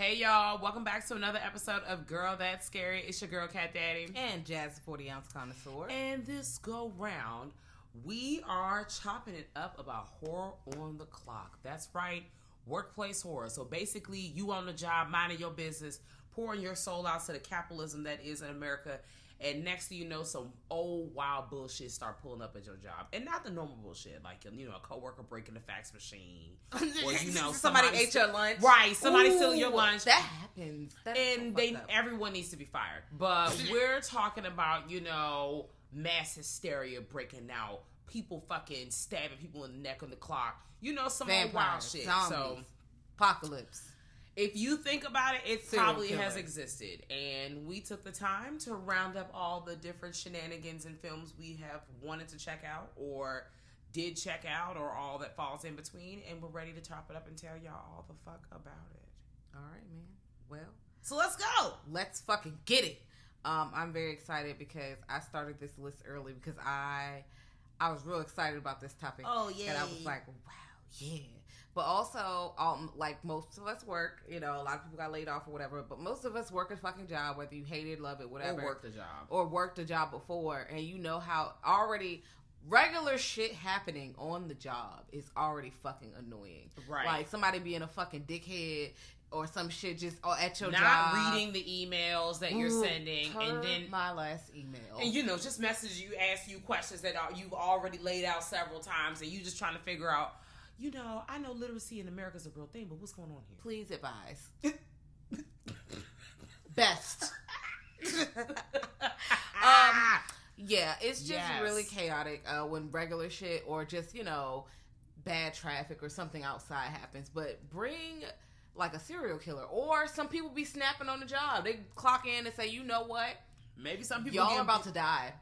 Hey y'all, welcome back to another episode of Girl That's Scary. It's your girl Cat Daddy. and Jazz 40 ounce connoisseur. And this go round, we are chopping it up about horror on the clock. That's right, workplace horror. So basically, you on the job, minding your business, pouring your soul out to the capitalism that is in America. And next thing you know, some old wild bullshit start pulling up at your job, and not the normal bullshit like you know a coworker breaking the fax machine, or you know somebody, ate your lunch. right? Somebody stealing your lunch, That happens. That's and so they up. everyone needs to be fired. But we're talking about you know mass hysteria breaking out, people fucking stabbing people in the neck on the clock. You know some old wild shit. zombies, So apocalypse. If you think about it, it Serial probably has existed. And we took the time to round up all the different shenanigans and films we have wanted to check out or did check out or all that falls in between. And we're ready to top it up and tell y'all all the fuck about it. All right, man. Well, So let's go. let's fucking get it. Um, I'm very excited because I started this list early because I I was real excited about this topic. Oh, yeah. And I was like, wow, yeah. But also, um, like most of us work, you know, a lot of people got laid off or whatever. But most of us work a fucking job, whether you hate it, love it, whatever. Or work the job. or worked a job before and you know how already regular shit happening on the job is already fucking annoying. Right. Like somebody being a fucking dickhead or some shit just at your Not job. reading the emails that you're Ooh, sending, and then my last email. and you know just message you, ask you questions that are, you've already laid out several times, and you just trying to figure out. You know, I know literacy in America is a real thing, but what's going on here? Please advise. Best. um, yeah, it's just Yes. really chaotic uh, when regular shit or just you know bad traffic or something outside happens. But bring like a serial killer or some people be snapping on the job. They clock in and say, you know what, Maybe some people y'all are about to die.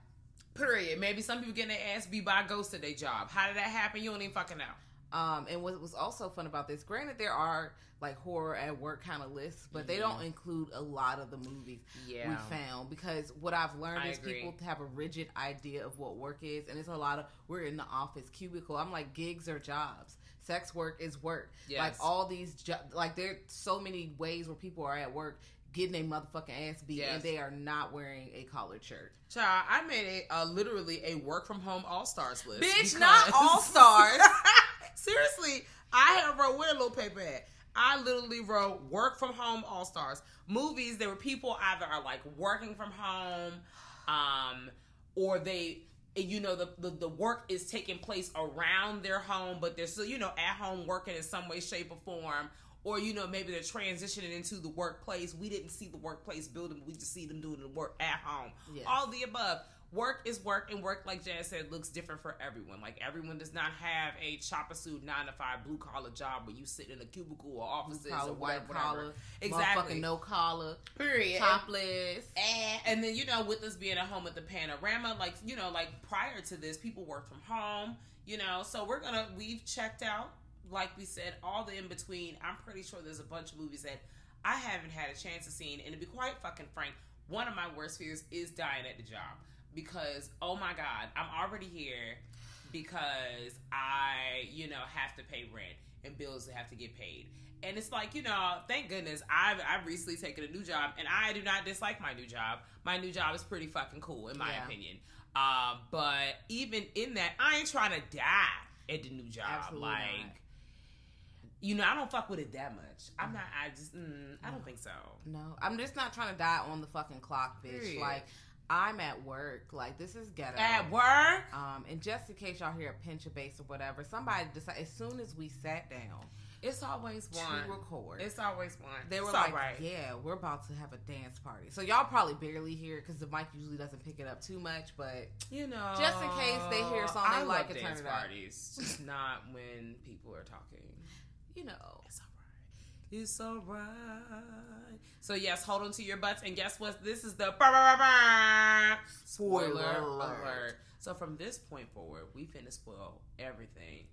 Period. Maybe some people getting their ass beat by a ghost at their job. How did that happen? You don't even fucking know. Um, and what was also fun about this, granted, there are like horror at work kind of lists, but they don't include a lot of the movies Yeah. we found because what I've learned I is agree. people have a rigid idea of what work is, and it's a lot of we're in the office cubicle. I'm like gigs are jobs. Sex work is work. Yes. Like all these, jo- like there's so many ways where people are at work. getting a motherfucking ass beat Yes. and they are not wearing a collared shirt. Child, I made a uh, literally a work from home all stars list. Bitch, not all-stars. Seriously, I have wrote where a little paper at. I literally wrote work from home all stars movies. There were people either are like working from home, um, or they. You know the, the the work is taking place around their home, but they're still you know at home working in some way, shape, or form. Or you know maybe they're transitioning into the workplace. We didn't see the workplace building; we just see them doing the work at home. Yes. All the above. Work is work, and work, like Jazz said, looks different for everyone. Like everyone does not have a chopper suit, nine to five, blue collar job where you sit in a cubicle or offices Collar, or white whatever. collar, whatever. Exactly. no collar, Period. topless. And, and then you know, with us being at home at the panorama, like you know, like prior to this, people work from home. You know, so we're gonna we've checked out, like we said, all the in between. I'm pretty sure there's a bunch of movies that I haven't had a chance to see, and to be quite fucking frank, one of my worst fears is dying at the job because oh my god, I'm already here because I you know have to pay rent and bills that have to get paid. And it's like, you know, thank goodness I've, I've recently taken a new job and I do not dislike my new job. My new job is pretty fucking cool, in my Yeah. opinion. Uh, but even in that, I ain't trying to die at the new job. Absolutely like, not. you know, I don't fuck with it that much. I'm not, I just, mm, I don't think so. No, I'm just not trying to die on the fucking clock, bitch. Period. Like, I'm at work. Like, this is ghetto. At work, Um, and just in case y'all hear a pinch of bass or whatever, somebody decided as soon as we sat down it's always one. to record, It's always one. they were It's like, right. "Yeah, we're about to have a dance party." So y'all probably barely hear because the mic usually doesn't pick it up too much. But You know, Just in case they hear song I they like love and turn dance it up. parties, just not when people are talking. you know, It's. It's alright. So yes, hold on to your butts, and guess what? This is the spoiler alert. So from this point forward, we finna spoil everything.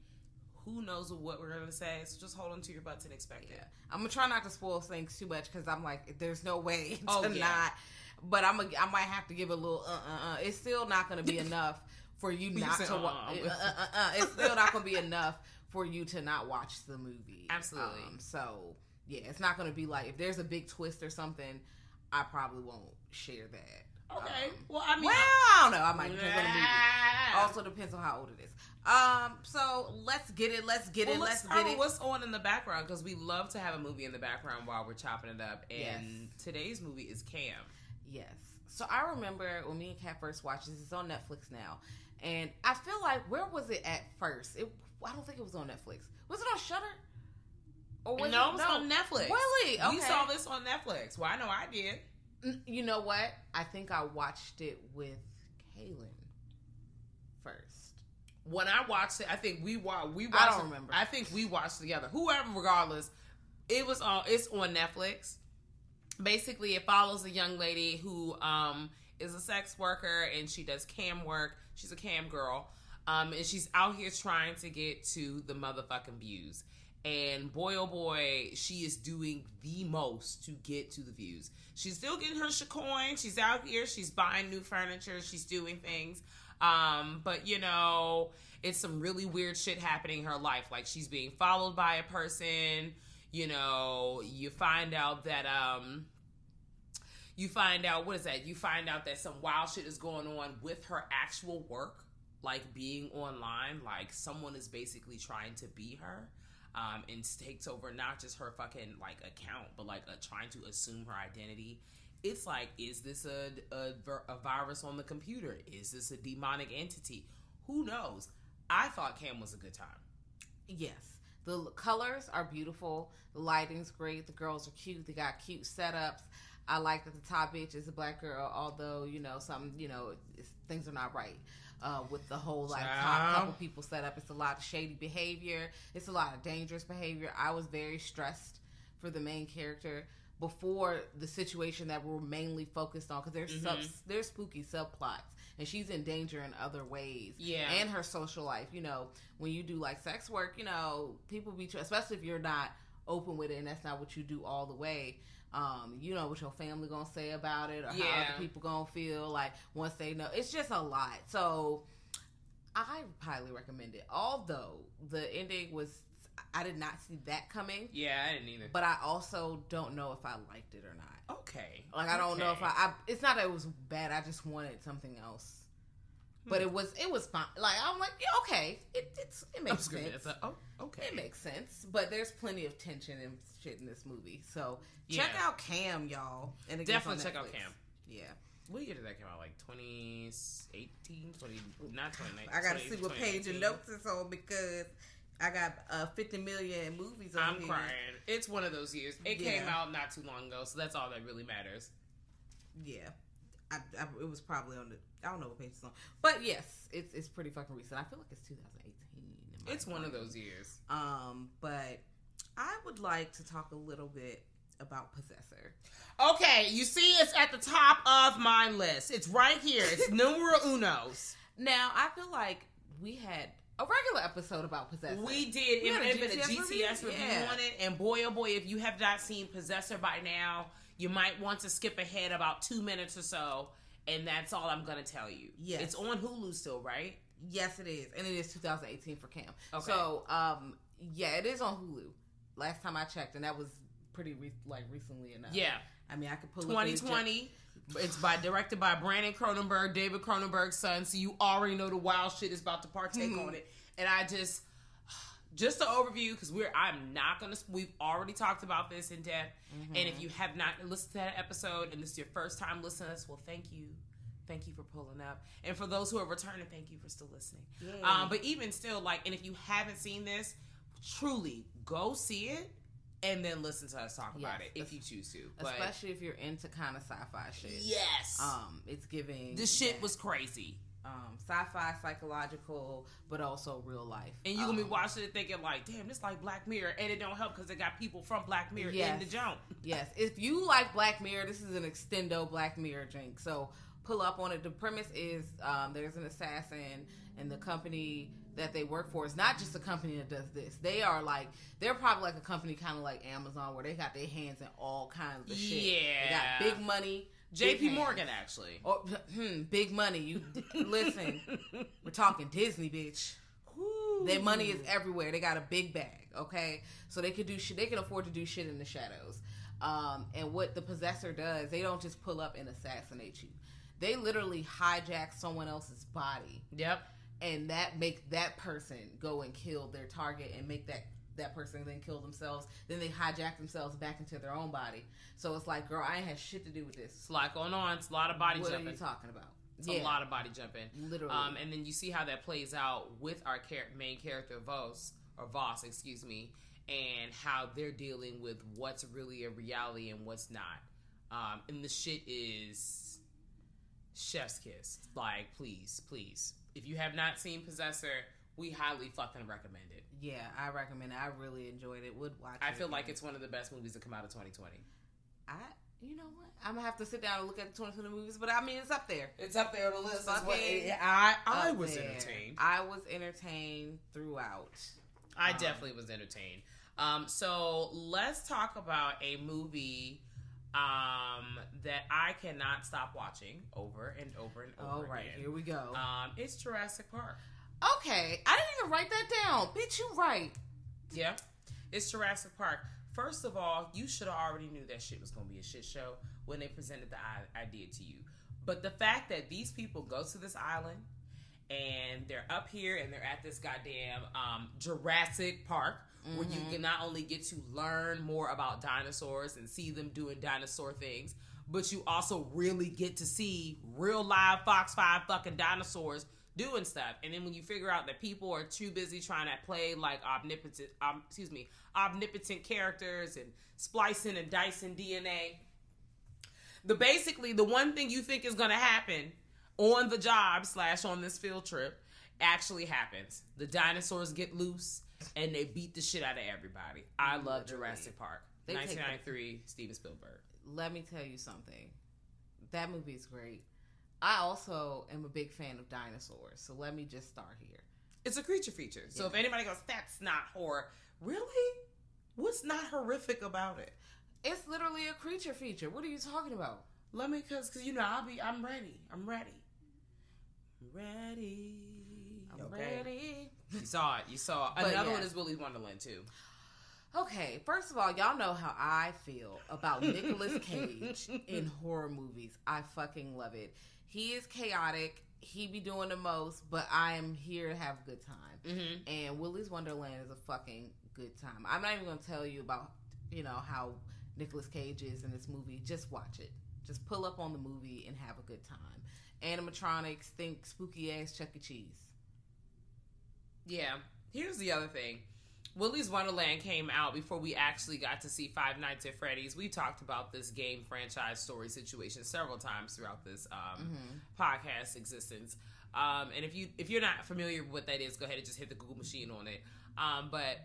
Who knows what we're gonna say? So just hold on to your butts and expect yeah, it. I'm gonna try not to spoil things too much because I'm like, there's no way to Oh, yeah. not. But I'm a, I might have to give a little. Uh, uh, uh. It's still not gonna be enough for you You not said, to watch. uh-uh. Uh, uh, uh, uh. It's still not gonna be enough for you to not watch the movie. Absolutely. Um, so yeah, it's not gonna be like if there's a big twist or something, I probably won't share that. Okay. Um, well, I mean, well, I don't know. I might on the movie. Also depends on how old it is. Um, so let's get it. Let's get well, it. let's Let's get it. what's on in the background because we love to have a movie in the background while we're chopping it up. And Yes. today's movie is Cam. Yes. So I remember when me and Kat first watched this. It's on Netflix now, and I feel like where was it at first? It I don't think it was on Netflix. Was it on Shudder? Or was no, it, it's on Netflix. Really? Okay. saw this on Netflix. Well, I know I did. You know what? I think I watched it with Kaylin first. When I watched it, I think we wa- we watched I watched. don't it- remember. I think we watched together. Whoever, regardless, it was on. It's on Netflix. Basically, it follows a young lady who um, is a sex worker and she does cam work. She's a cam girl, um, and she's out here trying to get to the motherfucking views. And boy, oh boy, she is doing the most to get to the views. She's still getting her coin. She's out here. She's buying new furniture. She's doing things. Um, but you know, it's some really weird shit happening in her life. Like she's being followed by a person. You know, you find out that um you find out what is that? You find out that some wild shit is going on with her actual work, like being online. Like someone is basically trying to be her, um, and takes over not just her fucking like account, but like uh, trying to assume her identity. It's like, is this a, a a virus on the computer? Is this a demonic entity? Who knows? I thought Cam was a good time. Yes. The colors are beautiful. The lighting's great. The girls are cute. They got cute setups. I like that the top bitch is a black girl, although, you know, some, you know, things are not right. Uh, with the whole like Child. couple people set up, it's a lot of shady behavior. It's a lot of dangerous behavior. I was very stressed for the main character before the situation that we're mainly focused on because there's sub, Mhm. there's spooky subplots and she's in danger in other ways Yeah. and her social life. You know, when you do like sex work, you know, people be especially if you're not open with it and that's not what you do all the way. Um, you know what your family gonna say about it or how other people gonna feel like once they know. It's just a lot. So I highly recommend it. Although the ending was I did not see that coming. Yeah, I didn't either. But I also don't know if I liked it or not. okay. Like I don't know if I, I. It's not that it was bad. I just wanted something else. But Hmm. it was it was fine. Like I'm like yeah, okay, it it's it makes sense. oh, okay. It makes sense. But there's plenty of tension and shit in this movie. So check Yeah. out Cam, y'all. And Definitely check out. Cam. Yeah. What year did that come out? Like 2018, 20, not 2019. I gotta see what page of notes it's on because I got uh, 50 million movies on I'm here. crying. It's one of those years. It Yeah. came out not too long ago, so that's all that really matters. Yeah. I, I, it was probably on the I don't know what page it's on, but yes, it's it's pretty fucking recent. I feel like it's 2018. in my It's one of those years. Um, but I would like to talk a little bit about Possessor. Okay, you see, it's at the top of my list. It's right here. It's numero unos. Now I feel like we had a regular episode about Possessor. We did. We It had a had been a GTS GTS review? review Yeah. on it, and boy, oh boy, if you have not seen Possessor by now, you might want to skip ahead about two minutes or so, and that's all I'm gonna tell you. Yes. it's on Hulu still, right? yes, it is, and it is 2018 for Cam. Okay. So, um, yeah, it is on Hulu. Last time I checked, and that was pretty re- like recently enough. Yeah, I mean, I could pull up 2020. It's by directed by Brandon Cronenberg, David Cronenberg's son. So you already know the wild shit is about to partake Mhm. on it. And I just, just the overview because we're. I'm not gonna. We've already talked about this in depth. Mm-hmm. And if you have not listened to that episode and this is your first time listening to us, well, thank you. Thank you for pulling up. And for those who are returning, thank you for still listening. Um, but even still, like, and if you haven't seen this, truly go see it and then listen to us talk about it if you choose to. But especially if you're into kind of sci-fi shit. yes, Um, it's giving the shit was crazy. Um sci-fi, psychological, but also real life. And you're gonna be Um, watching it thinking like, damn, this like Black Mirror, and it don't help because it got people from Black Mirror in Yes. the jump. Yes, if you like Black Mirror, this is an extendo Black Mirror drink. So pull up on it. The premise is um, there's an assassin, and the company that they work for is not just a company that does this. They are like they're probably like a company kind of like Amazon, where they got their hands in all kinds of shit. Yeah, they Yeah. got big money. J.P. Morgan actually. Oh, hmm, big money. You listen. We're talking Disney, bitch. Their money is everywhere. They got a big bag, okay? So they could do shit. They can afford to do shit in the shadows. Um, and what the possessor does, they don't just pull up and assassinate you. They literally hijack someone else's body, Yep. and that make that person go and kill their target, and make that that person then kill themselves. Then they hijack themselves back into their own body. So it's like, girl, I ain't had shit to do with this. It's a lot going on. It's a lot of body what jumping. are you talking about? It's a lot of body jumping. literally. Um, and then you see how that plays out with our char- main character Vos or Vos, excuse me, and how they're dealing with what's really a reality and what's not. Um, and the shit is chef's kiss. Like, please, please, if you have not seen Possessor, we highly fucking recommend it. Yeah, I recommend it. I really enjoyed it. Would watch. I it feel like it's one of the best movies to come out of 2020. I. You know what? I'm gonna have to sit down and look at the 2020 movies, but I mean, it's up there. It's up there on the list. It's fucking I I was there. entertained. I was entertained throughout. I Um, definitely was entertained. Um, so let's talk about a movie um, that I cannot stop watching over and over and over All right, again. here we go. Um, it's Jurassic Park. Okay, I didn't even write that down. Bitch, you right. Yeah, it's Jurassic Park. First of all, you should have already knew that shit was to be a shit show when they presented the idea to you. But the fact that these people go to this island and they're up here and they're at this goddamn um, Jurassic Park where you can not only get to learn more about dinosaurs and see them doing dinosaur things, but you also really get to see real live Fox 5 fucking dinosaurs doing stuff. And then when you figure out that people are too busy trying to play like omnipotent, um, excuse me, omnipotent characters and splicing and dicing DNA, the basically the one thing you think is going to happen on the job slash on this field trip actually happens. The dinosaurs get loose and they beat the shit out of everybody. I love Literally. Jurassic Park. They take the- 1993, Steven Spielberg. Let me tell you something. That movie is great. I also am a big fan of dinosaurs, so let me just start here. It's a creature feature. So Yeah. if anybody goes, that's not horror, really? What's not horrific about it? It's literally a creature feature. What are you talking about? Let me, cause, cause you know I'll be. I'm ready. I'm ready. Ready. I'm Okay. ready. You saw it. You saw it. Another yeah. one is Willy's Wonderland too. Okay, first of all, y'all know how I feel about Nicolas Cage in horror movies. I fucking love it. He is chaotic. He be doing the most, but I am here to have a good time. Mm-hmm. And Willy's Wonderland is a fucking good time. I'm not even gonna tell you about you know how Nicolas Cage is in this movie. Just watch it. Just pull up on the movie and have a good time. Animatronics, think spooky ass Chuck E. Cheese. Yeah. Here's the other thing. Willy's Wonderland came out before we actually got to see Five Nights at Freddy's. We talked about this game franchise story situation several times throughout this um, podcast existence. Um, and if you if you're not familiar with what that is, go ahead and just hit the Google machine on it. Um, but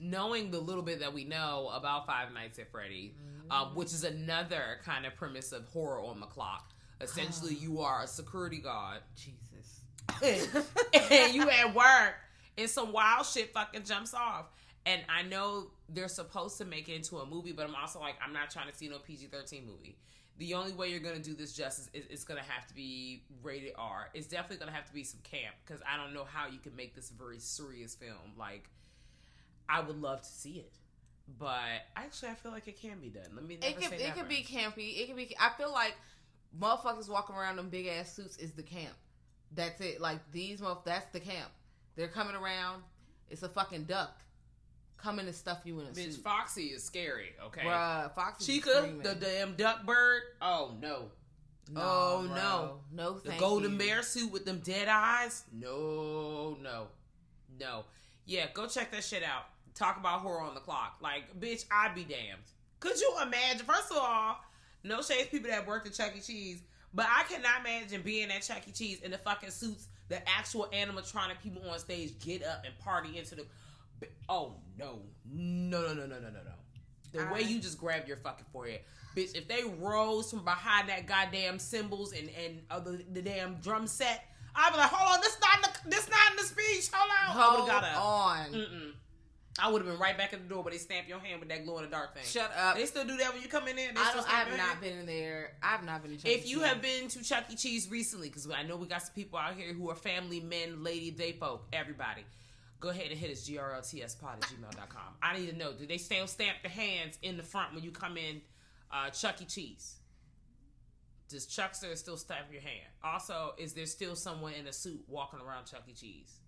knowing the little bit that we know about Five Nights at Freddy, um, which is another kind of premise of horror on the clock. Essentially, you are a security guard Jesus. and you at work and some wild shit fucking jumps off. And I know they're supposed to make it into a movie, but I'm also like, I'm not trying to see no PG 13 movie. The only way you're going to do this justice is it's going to have to be rated R. It's definitely going to have to be some camp because I don't know how you can make this a very serious film. Like, I would love to see it. But actually, I feel like it can be done. Let me never it could it could be campy. It could be. I feel like motherfuckers walking around in big ass suits is the camp. That's it. Like these that's the camp. They're coming around. It's a fucking duck coming to stuff you in a Bitch, suit. Foxy is scary, okay? Bruh, Foxy Chica, the damn duck bird. Oh, no. oh Nah, no, bro. no, The golden you. bear suit with them dead eyes? No, no, no. Yeah, go check that shit out. Talk about horror on the clock. Like, bitch, I'd be damned. Could you imagine? First of all, no shades people that worked at Chuck E. Cheese, but I cannot imagine being at Chuck E. Cheese in the fucking suits the actual animatronic people on stage get up and party into the. Oh no, no, no, no, no, no, no, no. The way you just grabbed your fucking forehead, bitch. If they rose from behind that goddamn cymbals and and uh, the, the damn drum set, I'd be like, hold on, this not in the, this not in the speech. Hold on, I Hold would have got up. on. Mm-mm. I would have been right back at the door, but they stamp your hand with that glow in the dark thing. Shut up. They still do that when you come in there. I don't. I have not hand? been in there. I have not been in. Chuck. If you Cheese. have been to Chuck E. Cheese recently, because I know we got some people out here who are family men, lady, they folk, everybody. Go ahead and hit us grltspod at gmail.com. I need to know, do they still stamp the hands in the front when you come in uh, Chuck E. Cheese? Does Chuckster still stamp your hand? Also, is there still someone in a suit walking around Chuck E. Cheese?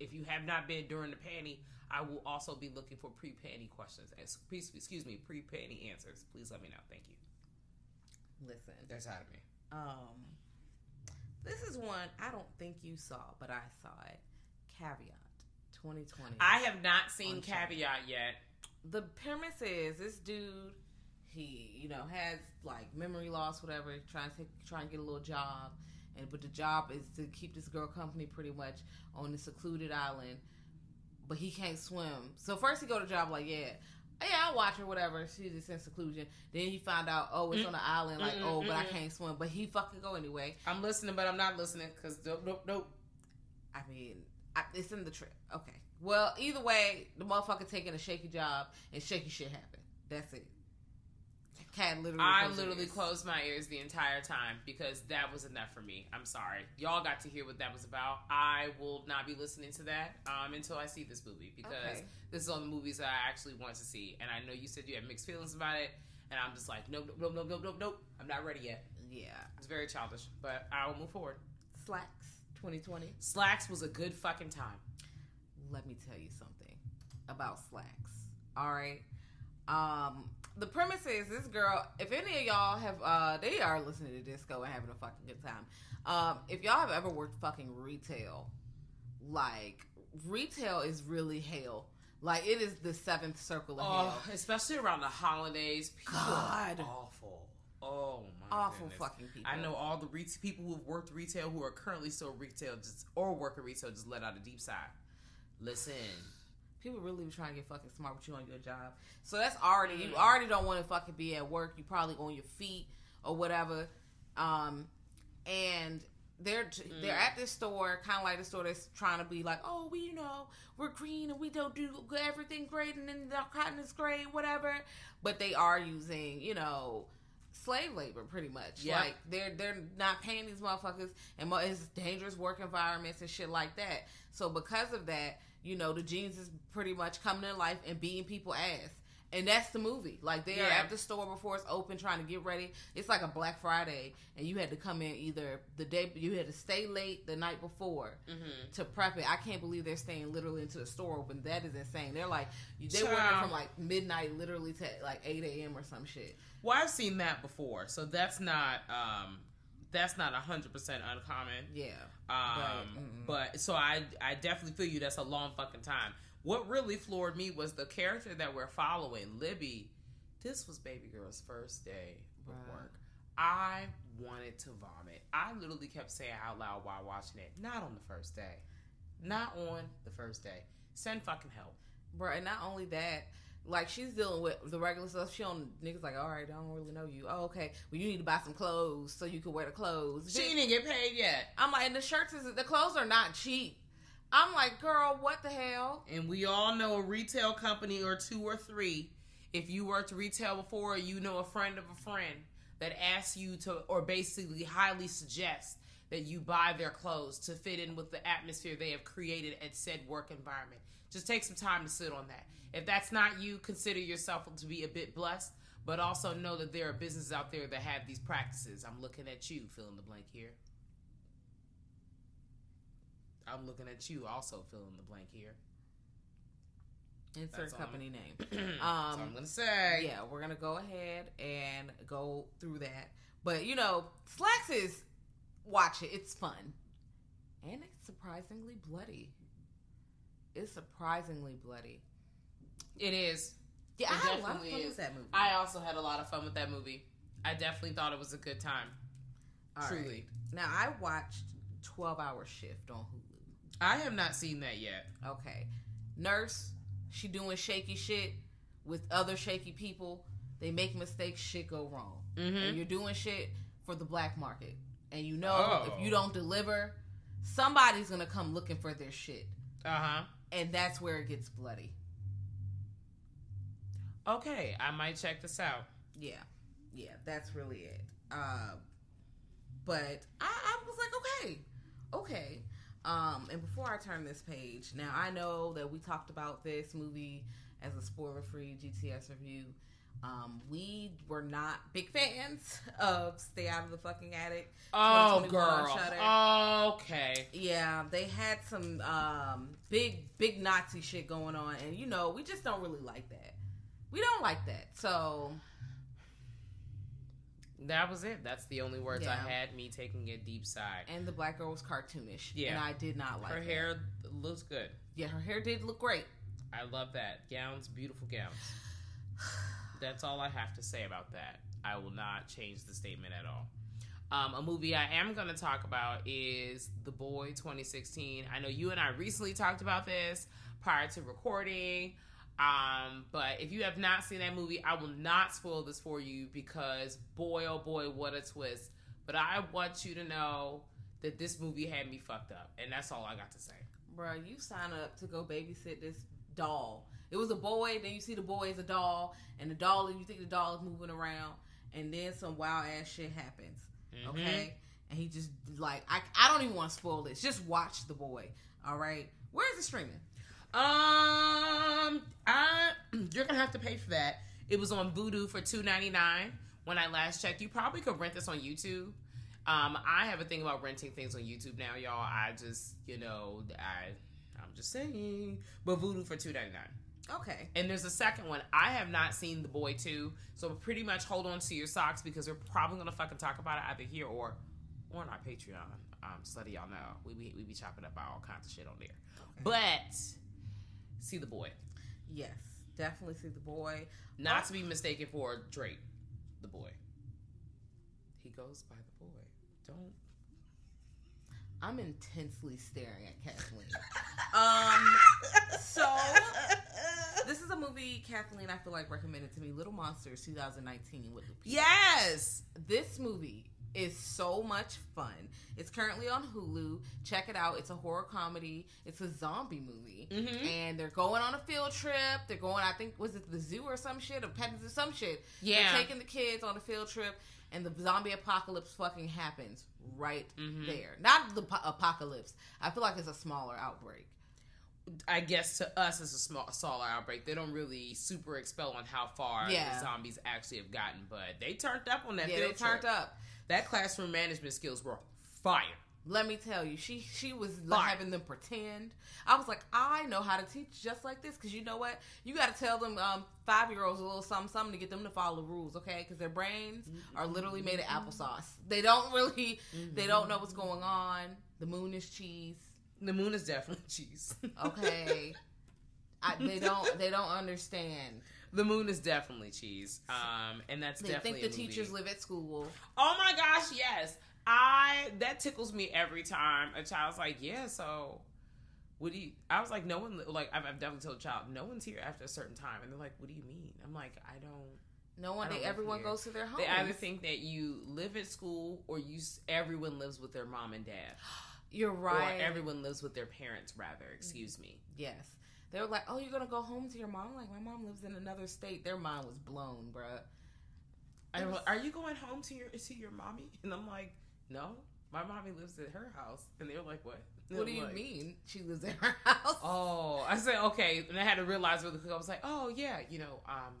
If you have not been during the panty, I will also be looking for pre-panty questions. Excuse me, pre-panty answers. Please let me know. Thank you. listen, That's out of me. um, this is one I don't think you saw, but I saw it. Caveat, 2020. I have not seen. Caveat yet. the premise is this dude he you know has like memory loss whatever trying to take, try and get a little job and but the job is to keep this girl company pretty much on this secluded island but he can't swim so first he go to job like yeah yeah i'll watch her whatever she's just in seclusion then he found out oh it's mm. on the island like Mm-mm, oh but i can't swim but he fucking go anyway I'm listening, but I'm not listening because nope, nope, nope. I mean, I, it's in the trip. Okay. Well, either way, the motherfucker taking a shaky job and shaky shit happen. That's it. Cat literally. I literally closed my ears the entire time because that was enough for me. I'm sorry. Y'all got to hear what that was about. I will not be listening to that um, until I see this movie because Okay. this is all the movies that I actually want to see. And I know you said you had mixed feelings about it. And I'm just like, nope, nope, nope, nope, nope, nope. I'm not ready yet. Yeah. It's very childish, but I will move forward. Slaxx 2020. Slaxx was a good fucking time. Let me tell you something about Slaxx. All right. Um, the premise is this girl. If any of y'all have, uh, they are listening to disco and having a fucking good time. Um, if y'all have ever worked fucking retail, like retail is really hell. Like it is the seventh circle of hell. Oh, especially around the holidays. People God. awful. Oh my Awful goodness. fucking people. I know all the re- people who've worked retail who are currently still retail just or work retail just let out a deep sigh. Listen, People really be trying to get fucking smart with you on your job. So that's already you Mm. already don't want to fucking be at work. You probably on your feet or whatever. Um, and they're they're Mm. at this store, kind of like the store that's trying to be like, oh, we you know we're green and we don't do everything great, and then the cotton is great, whatever. But they are using you know slave labor, pretty much. Yeah. Like they're they're not paying these motherfuckers, and mo- it's dangerous work environments and shit like that. So because of that, you know, the jeans is pretty much coming to life and beating people ass. And that's the movie. Like they are at the store before it's open, trying to get ready. It's like a Black Friday, and you had to come in either the day you had to stay late the night before Mm-hmm. to prep it. I can't believe they're staying literally until the store open. That is insane. They're like they working from like midnight, literally to like eight a.m. or some shit. Well, I've seen that before, so that's not um, that's not hundred percent uncommon. Yeah. Um, mm-mm. but so I I definitely feel you. That's a long fucking time. What really floored me was the character that we're following, Libby. This was baby girl's first day of Right. work. I wanted to vomit. I literally kept saying out loud while watching it. Not on the first day. Not on the first day. Send fucking help. Bro, and not only that, like she's dealing with the regular stuff. She don't niggas like, all right, I don't really know you. Oh, okay. Well, you need to buy some clothes so you can wear the clothes. She didn't get paid yet. I'm like, and the shirts is the clothes are not cheap. I'm like, girl, what the hell? And we all know a retail company or two or three. If you worked retail before, you know a friend of a friend that asks you to, or basically highly suggests that you buy their clothes to fit in with the atmosphere they have created at said work environment. Just take some time to sit on that. If that's not you, consider yourself to be a bit blessed, but also know that there are businesses out there that have these practices. I'm looking at you, fill in the blank here. I'm looking at you, also fill in the blank here. Insert company name. That's all I'm Um, gonna say. yeah, we're gonna go ahead and go through that. But you know, Slaxx is watch it. It's fun, and it's surprisingly bloody. It's surprisingly bloody. It is. Yeah, It I had a lot of fun is. with that movie. I also had a lot of fun with that movie. I definitely thought it was a good time. All right. truly. Now I watched Twelve Hour Shift on Hulu. I have not seen that yet. Okay, nurse, she doing shaky shit with other shaky people. They make mistakes, shit go wrong, Mm-hmm. and you're doing shit for the black market. And you know Oh. if you don't deliver, somebody's gonna come looking for their shit, Uh huh. And that's where it gets bloody. Okay, I might check this out. Yeah, yeah, that's really it. Uh, but I, I was like, okay, okay. Um, and before I turn this page, now I know that we talked about this movie as a spoiler-free GTS review. Um, we were not big fans of Stay Out of the Fucking Attic. Oh, 2021 on girl. Okay. Yeah, they had some um, big, big Nazi shit going on, and you know, we just don't really like that. We don't like that. So That was it. That's the only words I had. Me taking a deep sigh. and the black girl was cartoonish. Yeah. And I did not like Her that. hair looks good. Yeah, her hair did look great. I love that. Gowns, beautiful gowns. That's all I have to say about that. I will not change the statement at all. Um, a movie I am going to talk about is The Boy 2016. I know you and I recently talked about this prior to recording. Um, but if you have not seen that movie, I will not spoil this for you because boy, oh boy, what a twist. But I want you to know that this movie had me fucked up. And that's all I got to say. Bruh, you sign up to go babysit this doll. It was a boy, then you see the boy is a doll, and the doll, and you think the doll is moving around, and then some wild ass shit happens. Mhm. Okay? And he just, like, I, I don't even want to spoil this. Just watch the boy. All right? Where is it streaming? Um, I you're gonna have to pay for that. It was on Vudu for two ninety nine when I last checked. You probably could rent this on YouTube. Um, I have a thing about renting things on YouTube now, y'all. I just, you know, I, I'm just saying. But Vudu for two ninety nine. Okay. And there's a second one. I have not seen The Boy 2, so pretty much hold on to your socks because we're probably gonna fucking talk about it either here or on our Patreon. Um, just letting y'all know we be, we be chopping up all kinds of shit on there. But see The Boy, Yes. Definitely see the boy. not to be mistaken for Drake, The Boy. He goes by The Boy. Don't. I'm intensely staring at Kathleen. um, so this is a movie Kathleen I feel like recommended to me, Little Monsters 2019 with Lupita. Yes. This movie is so much fun. It's currently on Hulu. Check it out. It's a horror comedy. It's a zombie movie, Mhm. and they're going on a field trip. They're going. I think was it the zoo or some shit or pet or some shit. Yeah. they're taking the kids on a field trip, and the zombie apocalypse fucking happens right Mhm. there. Not the po- apocalypse. I feel like it's a smaller outbreak. I guess to us it's a small smaller outbreak. They don't really super expel on how far Yeah. the zombies actually have gotten, but they turned up on that. Yeah, they turned trip. up. That classroom management skills were fire. Let me tell you, she she was Fire. having them pretend. I was like, I know how to teach just like this because you know what? You got to tell them um, five year olds a little something something to get them to follow the rules, okay? Because their brains are literally made of applesauce. They don't really, they don't know what's going on. The moon is cheese, The moon is definitely cheese. okay? I, they don't they don't understand. the moon is definitely cheese. Um, and that's They definitely think the teachers live at school. Oh my gosh, yes. I that tickles me every time a child's like, yeah. So, what do you? I was like, no one. Like, I've, I've definitely told a child, no one's here after a certain time, and they're like, what do you mean? I'm like, I don't. No one, they, everyone here. goes to their home. They either think that you live at school, or you everyone lives with their mom and dad, you're right. or everyone lives with their parents. Rather, excuse me. Yes. They were like, "Oh, you're gonna go home to your mom?" I'm like, my mom lives in another state. Their mind was blown, bruh. I It was, was- are you going home to your to your mommy? And I'm like, no, my mommy lives at her house. And they were like, what? And What do I'm you like, mean she lives at her house? Oh, I said okay, and I had to realize really quick. I was like, oh yeah, you know, um,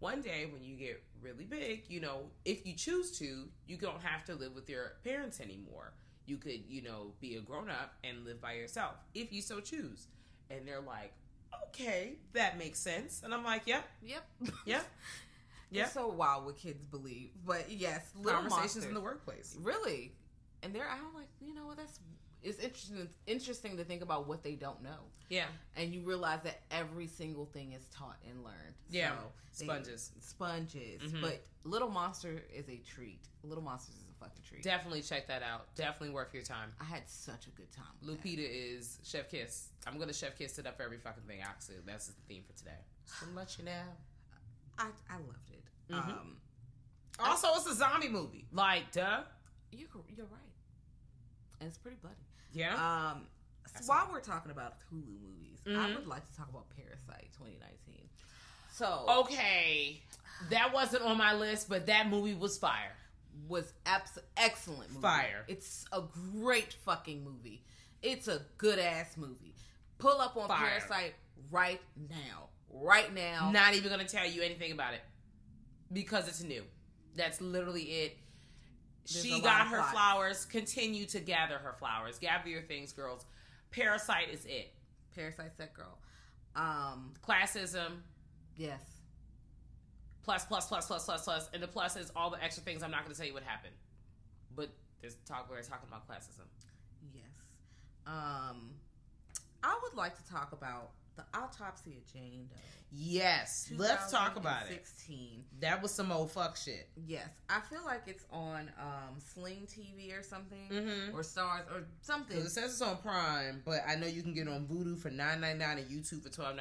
one day when you get really big, you know, if you choose to, you don't have to live with your parents anymore. You could, you know, be a grown up and live by yourself if you so choose. And they're like, okay, that makes sense. And I'm like, yep, Yep. yep, It's yep. so wild what kids believe, but yes, little Conversations monsters. in the workplace. really, and they're I'm like, you know what? That's it's interesting. Interesting to think about what they don't know, Yeah, and you realize that every single thing is taught and learned. Yeah. So, they- Sponges. sponges. Mhm. But Little Monster is a treat. Little Monsters is a fucking treat. definitely check that out. Definitely worth your time. I had such a good time. Lupita is Chef Kiss. I'm gonna Chef Kiss it up for every fucking thing. Actually, that's the theme for today. So much you know. I I loved it. Mhm. Um, Also, it's a zombie movie. Like, duh. you you're right, and it's pretty bloody. Yeah. Um, so while we're talking about Hulu movies, I Mhm. would like to talk about Parasite 2019. So okay, that wasn't on my list, but that movie was fire. Was abs- excellent movie. Fire. It's a great fucking movie. It's a good ass movie. Pull up on Fire. Parasite right now. Right now. Not even gonna tell you anything about it because it's new. That's literally it. There's she got her flowers. Continue to gather her flowers. Gather your things, girls. Parasite is it. Parasite that girl. Um, Classism. yes. Plus plus plus plus plus plus and the plus is all the extra things i'm not going to tell you what happened but there's talk we're talking about classism Yes. Um, I would like to talk about the autopsy of Jane Doe. yes let's talk about it 2016. that was some old fuck shit Yes, I feel like it's on um, Sling TV or something, mm-hmm or Starz or something. it says it's on prime but i know you can get it on Vudu for 9.99 and youtube for 12.99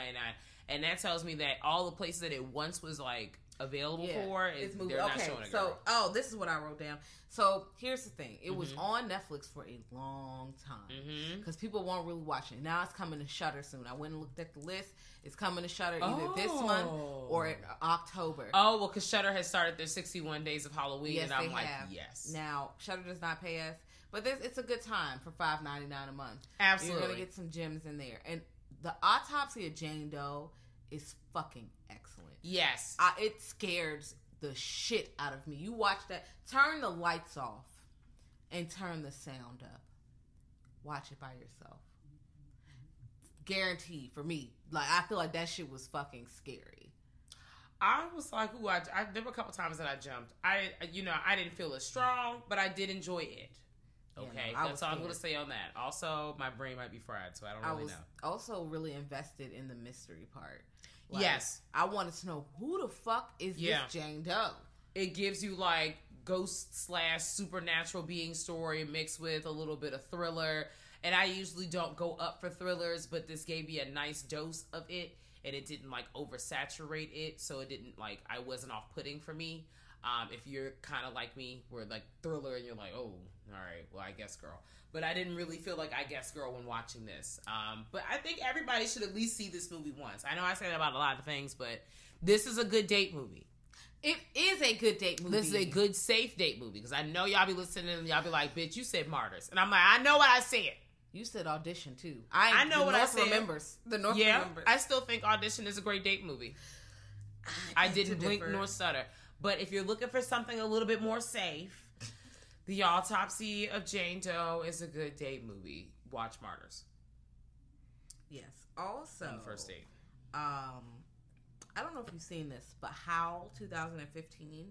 and that tells me that all the places that it once was like available Yeah, for is it's movie. Okay, so oh, this is what I wrote down. So here's the thing: it was Mhm. on Netflix for a long time. Because people weren't really watching. Now it's coming to Shudder soon. I went and looked at the list. It's coming to Shudder either this month or in October. oh well because Shudder has started their 61 days of halloween Yes, and i'm they like have. yes Now Shudder does not pay us, but this, it's a good time for five ninety nine a month. absolutely You're gonna get some gems in there. And the autopsy of Jane Doe is fucking excellent. Yes I, it scares the shit out of me. You watch that. Turn the lights off and turn the sound up. Watch it by yourself. Guaranteed for me. Like I feel like that shit was fucking scary. I was like, ooh, I, I there were a couple times that I jumped. I, you know, I didn't feel as strong, but I did enjoy it. Yeah, Okay, no, that's all I'm going to say on that. Also, my brain might be fried, so I don't I really was know. also really invested in the mystery part. Yes. I wanted to know who the fuck is Yeah. this Jane Doe? It gives you like ghost slash supernatural being story mixed with a little bit of thriller. And I usually don't go up for thrillers, but this gave me a nice dose of it, and it didn't like oversaturate it, so it didn't like I wasn't off putting for me. Um, if you're kind of like me, where like thriller, and you're like, oh, all right, well, I guess girl. But I didn't really feel like I guess girl when watching this. Um, but I think everybody should at least see this movie once. I know I say that about a lot of things, but this is a good date movie. It is a good date movie. This is a good safe date movie because I know y'all be listening and y'all be like, bitch, you said martyrs, and I'm like, I know what I said. You said audition too. I, I know what I said. remembers. The North yeah, remembers. I still think audition is a great date movie. I beg didn't blink differ. nor stutter. But if you're looking for something a little bit more safe, The Autopsy of Jane Doe is a good date movie. Watch Martyrs Yes. Also, on the first date. um, I don't know if you've seen this, but Howl 2015.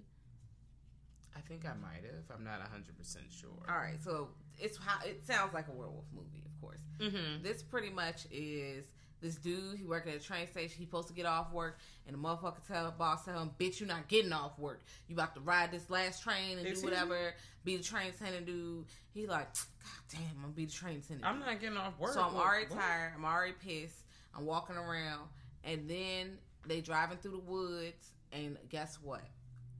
I think I might have. I'm not 100% sure. All right, so it's how it sounds like a werewolf movie, of course. Mm-hmm. This pretty much is this dude. He working at a train station. He supposed to get off work, and the motherfucker tell boss tell him, "Bitch, you not getting off work. You about to ride this last train and do Excuse whatever. Be the train attendant dude." He like, God damn, I'm gonna be the train attendant. I'm dude." not getting off work. So I'm already what? tired. I'm already pissed. I'm walking around, and then they driving through the woods, and guess what?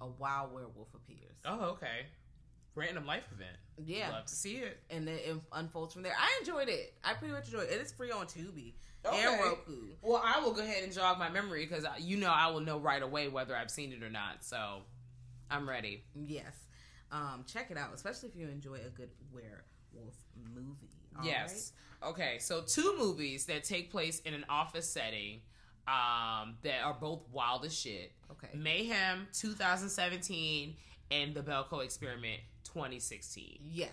A wild werewolf appears. Oh, okay. Random life event. Yeah. Love to see it. and then it unfolds from there. I enjoyed it. I pretty much enjoyed it. It is free on Tubi Okay. and Roku. Well, I will go ahead and jog my memory because you know I will know right away whether I've seen it or not. So I'm ready. Yes, um, check it out, especially if you enjoy a good werewolf movie. All yes. Okay. So two movies that take place in an office setting um, that are both wild as shit. Okay. Mayhem 2017 and The Belko Experiment 2016. Yes,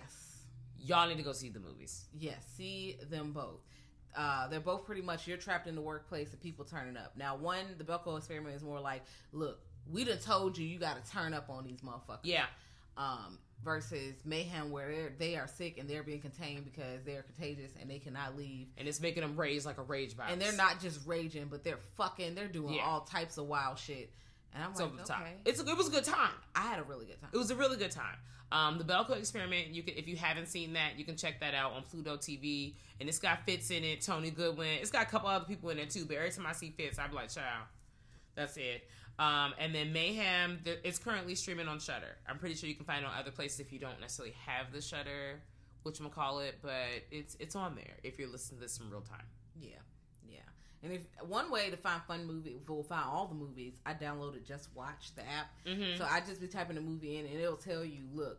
Y'all need to go see the movies. yes. See them both. Uh, they're both pretty much you're trapped in the workplace and people turning up. Now, one the Belko experiment is more like, look, we done told you you got to turn up on these motherfuckers. Yeah. um, versus mayhem where they're, they are sick and they're being contained because they're contagious and they cannot leave And it's making them rage like a rage virus. and they're not just raging but they're fucking they're doing Yeah. all types of wild shit and i'm It's like over the okay top. It's a, it was a good time. i had a really good time It was a really good time. Um, the Belko Experiment. You can, if you haven't seen that, you can check that out on Pluto TV. And it's got Fitz in it, Tony Goldwyn. It's got a couple other people in it too. But every time I see Fitz, I'm like, child, that's it. Um, and then Mayhem. It's currently streaming on Shudder. I'm pretty sure you can find it on other places if you don't necessarily have the Shudder, which call it. But it's it's on there if you're listening to this in real time. yeah and if one way to find fun movie will find all the movies i downloaded just watch the app Mhm. so i just be typing the movie in and it'll tell you look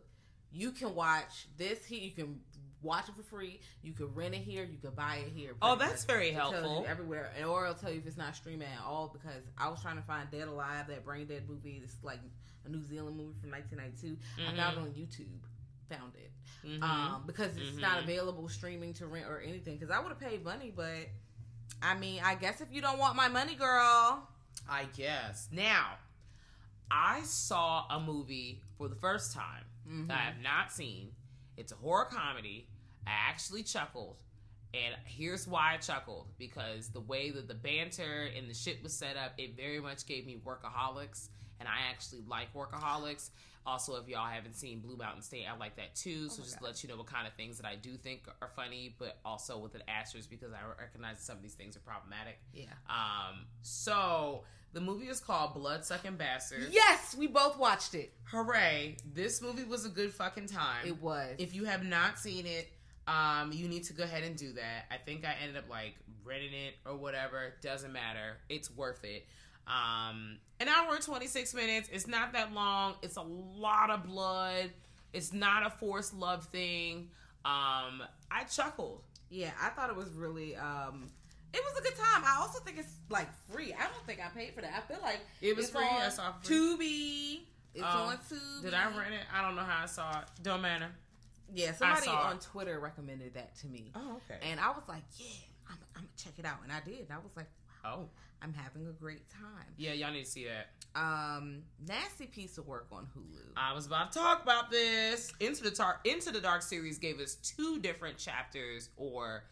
you can watch this here you can watch it for free you can rent it here you can buy it here Oh, that's very It tells you helpful. everywhere, and or it'll tell you if it's not streaming at all. Because I was trying to find Dead Alive, that Brain Dead movie. It's like a New Zealand movie from 1992. I found it on YouTube. Found it Mhm. um, because it's not Mhm. available streaming to rent or anything. Because I would have paid money, but I mean, I guess if you don't want my money, girl, I guess. Now, I saw a movie for the first time Mhm. that I have not seen. It's a horror comedy. I actually chuckled. And here's why I chuckled because the way that the banter and the shit was set up, it very much gave me workaholics. And I actually like workaholics. Also, if y'all haven't seen Blue Mountain State, I like that too. So my just God. let you know what kind of things that I do think are funny, but also with an asterisk because I recognize that some of these things are problematic. yeah. Um, so the movie is called Blood Sucking Bastards. Yes, we both watched it. Hooray! This movie was a good fucking time. It was. If you have not seen it, um, you need to go ahead and do that. I think I ended up like renting it or whatever. Doesn't matter. It's worth it. Um, an hour and twenty six minutes. It's not that long. It's a lot of blood. It's not a forced love thing. Um, I chuckled. Yeah, I thought it was really um it was a good time. I also think it's like free. I don't think I paid for that. I feel like It was free. I saw free. Tubi. It's Um, on Tubi. Did I rent it? I don't know how I saw it. Don't matter. Yeah, somebody on Twitter recommended that to me. Oh, okay. And I was like, yeah, I'm, I'm gonna check it out. And I did. And I was like, oh, I'm having a great time. yeah, y'all need to see that. Um, nasty piece of work on Hulu. I was about to talk about this. Into the Tar- Into the Dark series gave us two different chapters or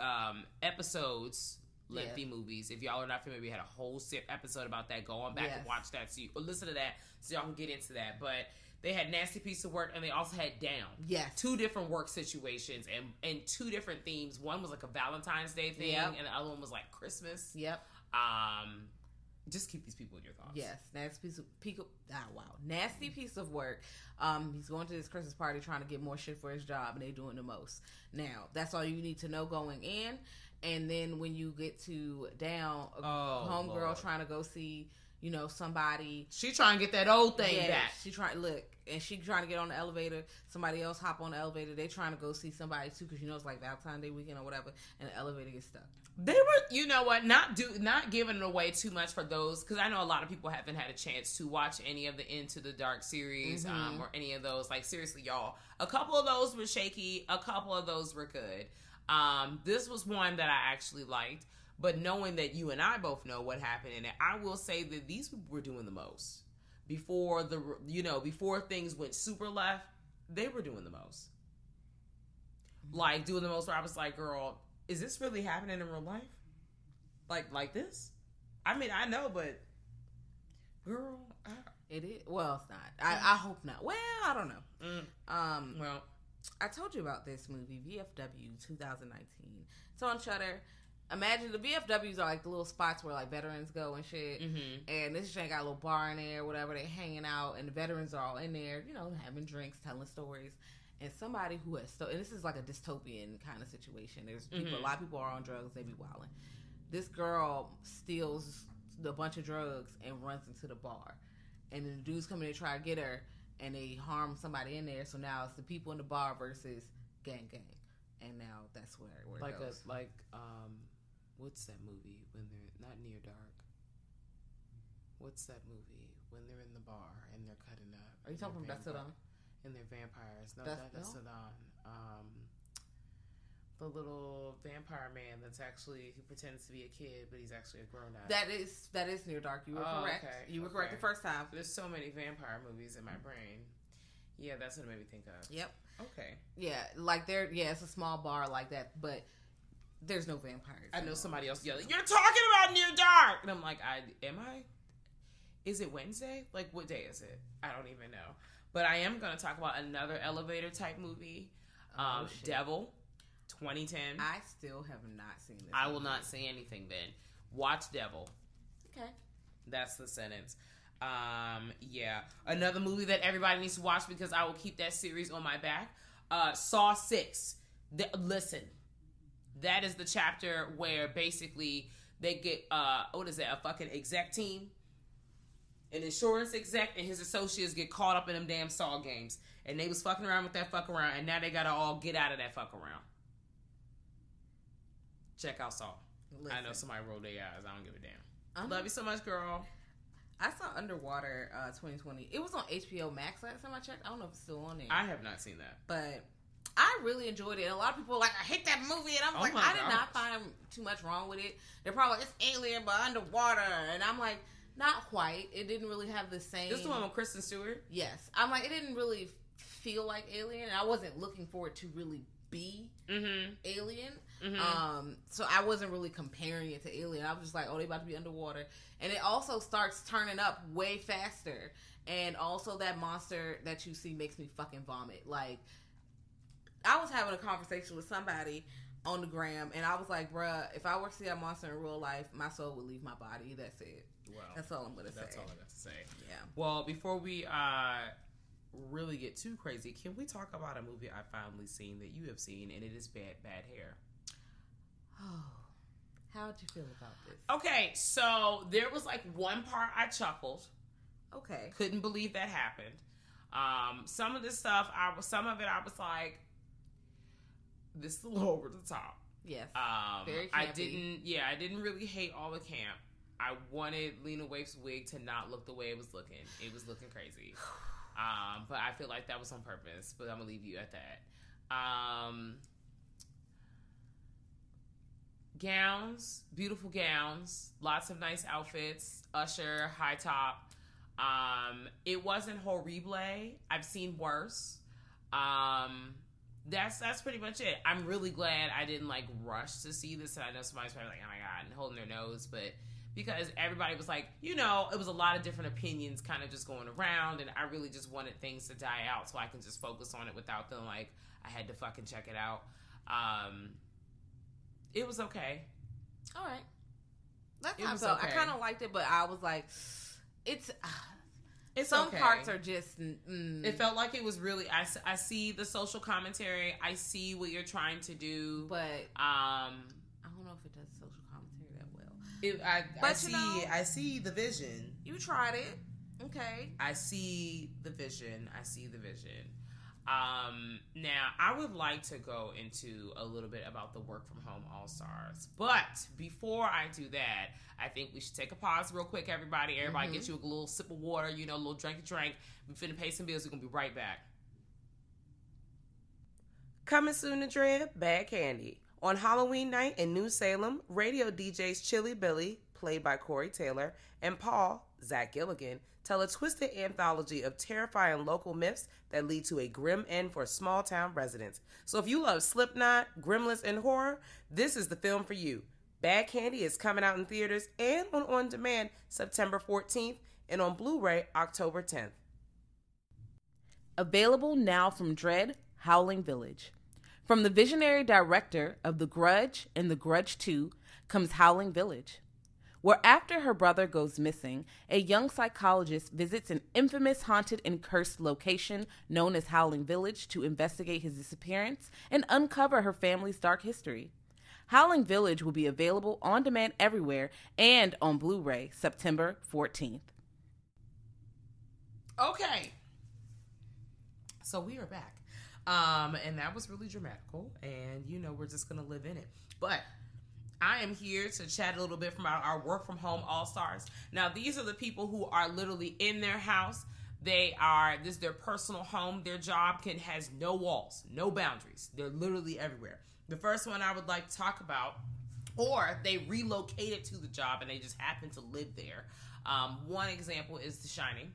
um, episodes, lengthy movies. If y'all are not familiar, we had a whole episode about that. Go on back Yes. and watch that. So you or listen to that so y'all can get into that. But they had nasty piece of work and they also had down. yes. Two different work situations and and two different themes. One was like a Valentine's Day thing, Yep. and the other one was like Christmas. Yep. Um, Just keep these people in your thoughts. Yes, nasty piece of piece of, ah wow, nasty piece of work. Um, he's going to this Christmas party trying to get more shit for his job, and they're doing the most. Now that's all you need to know going in, and then when you get to down, a Oh, homegirl trying to go see, you know, somebody. She trying to get that old thing Yeah, back. She trying look, and she trying to get on the elevator. Somebody else hop on the elevator. They trying to go see somebody too, because you know it's like Valentine's Day weekend or whatever, and the elevator gets stuck. They were, you know what, not do not giving it away too much for those because I know a lot of people haven't had a chance to watch any of the Into the Dark series um, or any of those. Like seriously, y'all, a couple of those were shaky, a couple of those were good. Um, this was one that I actually liked, but knowing that you and I both know what happened in it, I will say that these people were doing the most before the you know before things went super left. They were doing the most, like doing the most. Where I was like, girl is this really happening in real life? Like like this? I mean, I know, but girl, I, It is well, it's not. I, I hope not. Well, I don't know. mm, Um, well, I told you about this movie, VFW 2019. It's on Shudder. Imagine the VFWs are like the little spots where like veterans go and shit. mhm. And this shit got a little bar in there, or whatever. They're hanging out, and the veterans are all in there, you know, having drinks, telling stories. And somebody who has sto- and this is like a dystopian kind of situation. There's people, Mhm. a lot of people are on drugs. They be wilding. This girl steals a bunch of drugs and runs into the bar, and then the dudes come in to try to get her, and they harm somebody in there. So now it's the people in the bar versus gang gang, and now that's where where like it a like um, what's that movie when they're not near dark? What's that movie when they're in the bar and they're cutting up? Are you talking from they're That's It vampire- On? And they're vampires. No, That's- that, no? Sadan. Um, the little vampire man that's actually who pretends to be a kid, but he's actually a grown up. That is that is near dark. You were Oh, correct. okay, You were correct the first time. There's so many vampire movies in my brain. Yeah, that's what it made me think of. Yep. Okay. Yeah, like there. Yeah, it's a small bar like that, but there's no vampires. I know somebody else yelling, "You're talking about Near Dark," and I'm like, "I am I? Is it Wednesday? Like, what day is it? I don't even know." But I am going to talk about another elevator type movie, Oh, um. Devil, 2010. I, I still have not seen this. I will not say anything then. Watch Devil. Okay. That's the sentence. Um, yeah. Another movie that everybody needs to watch because I will keep that series on my back. Uh, Saw Six. The, listen, that is the chapter where basically they get uh, what is it? A fucking exec team, an insurance exec, and his associates get caught up in them damn Saw games, and they was fucking around with that fuck around, and now they gotta all get out of that fuck around. Check out Saw. I know somebody rolled their eyes. I don't give a damn. I'm- Love you so much, girl. I saw Underwater uh, 2020. It was on HBO Max last time I checked. I don't know if it's still on there, I have not seen that. but I really enjoyed it. And a lot of people were like, I hate that movie, and I'm Oh like, I did not find too much wrong with it. They're probably like, it's alien but underwater, and I'm like, not quite. It didn't really have the same. This is the one with Kristen Stewart. Yes, I'm like, it didn't really feel like Alien, and I wasn't looking for it to really be Mm-hmm. Alien. Mhm. Um, so I wasn't really comparing it to Alien. I was just like, oh, they about to be underwater, and it also starts turning up way faster. And also, that monster that you see makes me fucking vomit. Like, I was having a conversation with somebody on the gram, and I was like, bruh, if I were to see that monster in real life, my soul would leave my body. That's it. Well, That's all I'm gonna that's say. That's all I got to say. Yeah. Well, before we uh really get too crazy, can we talk about a movie I finally seen that you have seen, and it is Bad Bad Hair. Oh, how'd you feel about this? Okay, so there was like one part I chuckled. Okay. Couldn't believe that happened. Um, some of the stuff I was, some of it I was like, this is a little over the top. Yes. Um, Very I didn't. Yeah, I didn't really hate all the camp. I wanted Lena Waithe's wig to not look the way it was looking. It was looking crazy. Um, but I feel like that was on purpose. But I'm gonna leave you at that. Um, gowns, beautiful gowns, lots of nice outfits. Usher, high top. Um, it wasn't horrible. I've seen worse. Um, that's that's pretty much it. I'm really glad I didn't like rush to see this, and I know somebody's probably like, "Oh my god," and holding their nose, but because everybody was like, you know, it was a lot of different opinions kind of just going around, and I really just wanted things to die out so I can just focus on it without feeling like I had to fucking check it out. Um, it was okay. All right. That's It how I felt. I kind of liked it, but I was like, it's. It's some okay. parts are just. Mm, It felt like it was really. I, I see the social commentary. I see what you're trying to do. but um, I don't know if it does social commentary that well. it, I, I But you see. know- I see the vision. You tried it, okay? I see the vision. I see the vision. Um, now, I would like to go into a little bit about the work from home all stars, but before I do that, I think we should take a pause real quick. Everybody, everybody, get you a little sip of water, you know, a little drink, drink. We finna pay some bills. We're gonna be right back. Coming soon to Dread, Bad Candy. On Halloween night in New Salem, radio DJs Chilly Billy, played by Corey Taylor, and Paul, Zach Galligan, tell a twisted anthology of terrifying local myths that lead to a grim end for small town residents. So if you love Slipknot, Gremlins, and horror, this is the film for you. Bad Candy is coming out in theaters and on on demand September 14th and on Blu ray October 10th. Available now from Dread Howling Village. From the visionary director of The Grudge and The Grudge 2 comes Howling Village, where after her brother goes missing, a young psychologist visits an infamous haunted and cursed location known as Howling Village to investigate his disappearance and uncover her family's dark history. Howling Village will be available on demand everywhere and on Blu ray September 14th. Okay. So we are back. Um, and that was really dramatical. And, you know, we're just going to live in it. But I am here to chat a little bit from our, our work from home all stars. Now, these are the people who are literally in their house. They are this is their personal home. Their job can has no walls, no boundaries. They're literally everywhere. The first one I would like to talk about, or they relocated to the job and they just happen to live there. Um, one example is The Shining.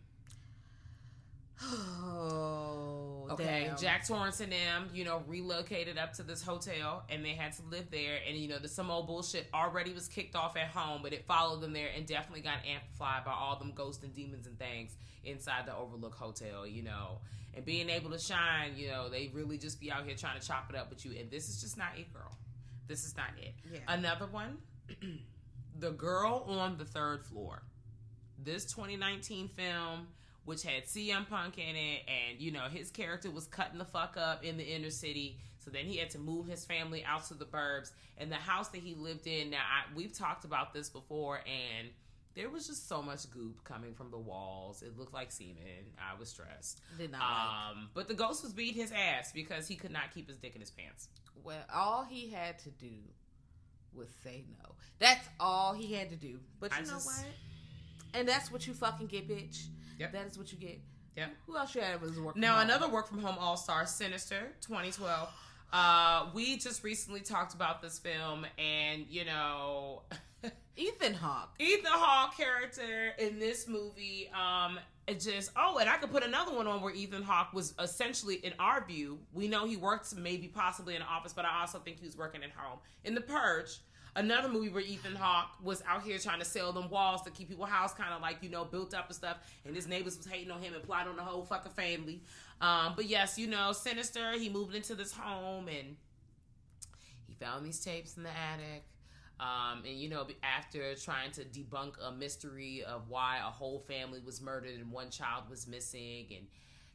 Oh, Okay, damn. Jack Torrance and them, you know, relocated up to this hotel and they had to live there. And, you know, the some old bullshit already was kicked off at home, but it followed them there and definitely got amplified by all them ghosts and demons and things inside the Overlook Hotel, you know. And being able to shine, you know, they really just be out here trying to chop it up with you. And this is just not it, girl. This is not it. Yeah. Another one, The Girl on the Third Floor this 2019 film, which had CM Punk in it, and you know his character was cutting the fuck up in the inner city. So then he had to move his family out to the burbs, and the house that he lived in. Now I, we've talked about this before, and there was just so much goop coming from the walls. It looked like semen. I was stressed. Did not like. Um, but the ghost was beating his ass because he could not keep his dick in his pants. Well, all he had to do was say no. That's all he had to do. But you I know just- what? And that's what you fucking get, bitch. Yep. That is what you get. Yep. Who else you had was working? Now, another work from home all star, Sinister, 2012. Uh, we just recently talked about this film, and you know, Ethan Hawke. Ethan Hawke character in this movie, um, it just oh, and I could put another one on where Ethan Hawke was essentially, in our view, we know he worked maybe possibly in an office, but I also think he was working at home in The Purge. Another movie where Ethan Hawke was out here trying to sell them walls to keep people house kind of like you know built up and stuff, and his neighbors was hating on him and plotting on the whole fucking family. Um, but yes, you know, Sinister. He moved into this home and he found these tapes in the attic. Um, and you know, after trying to debunk a mystery of why a whole family was murdered and one child was missing, and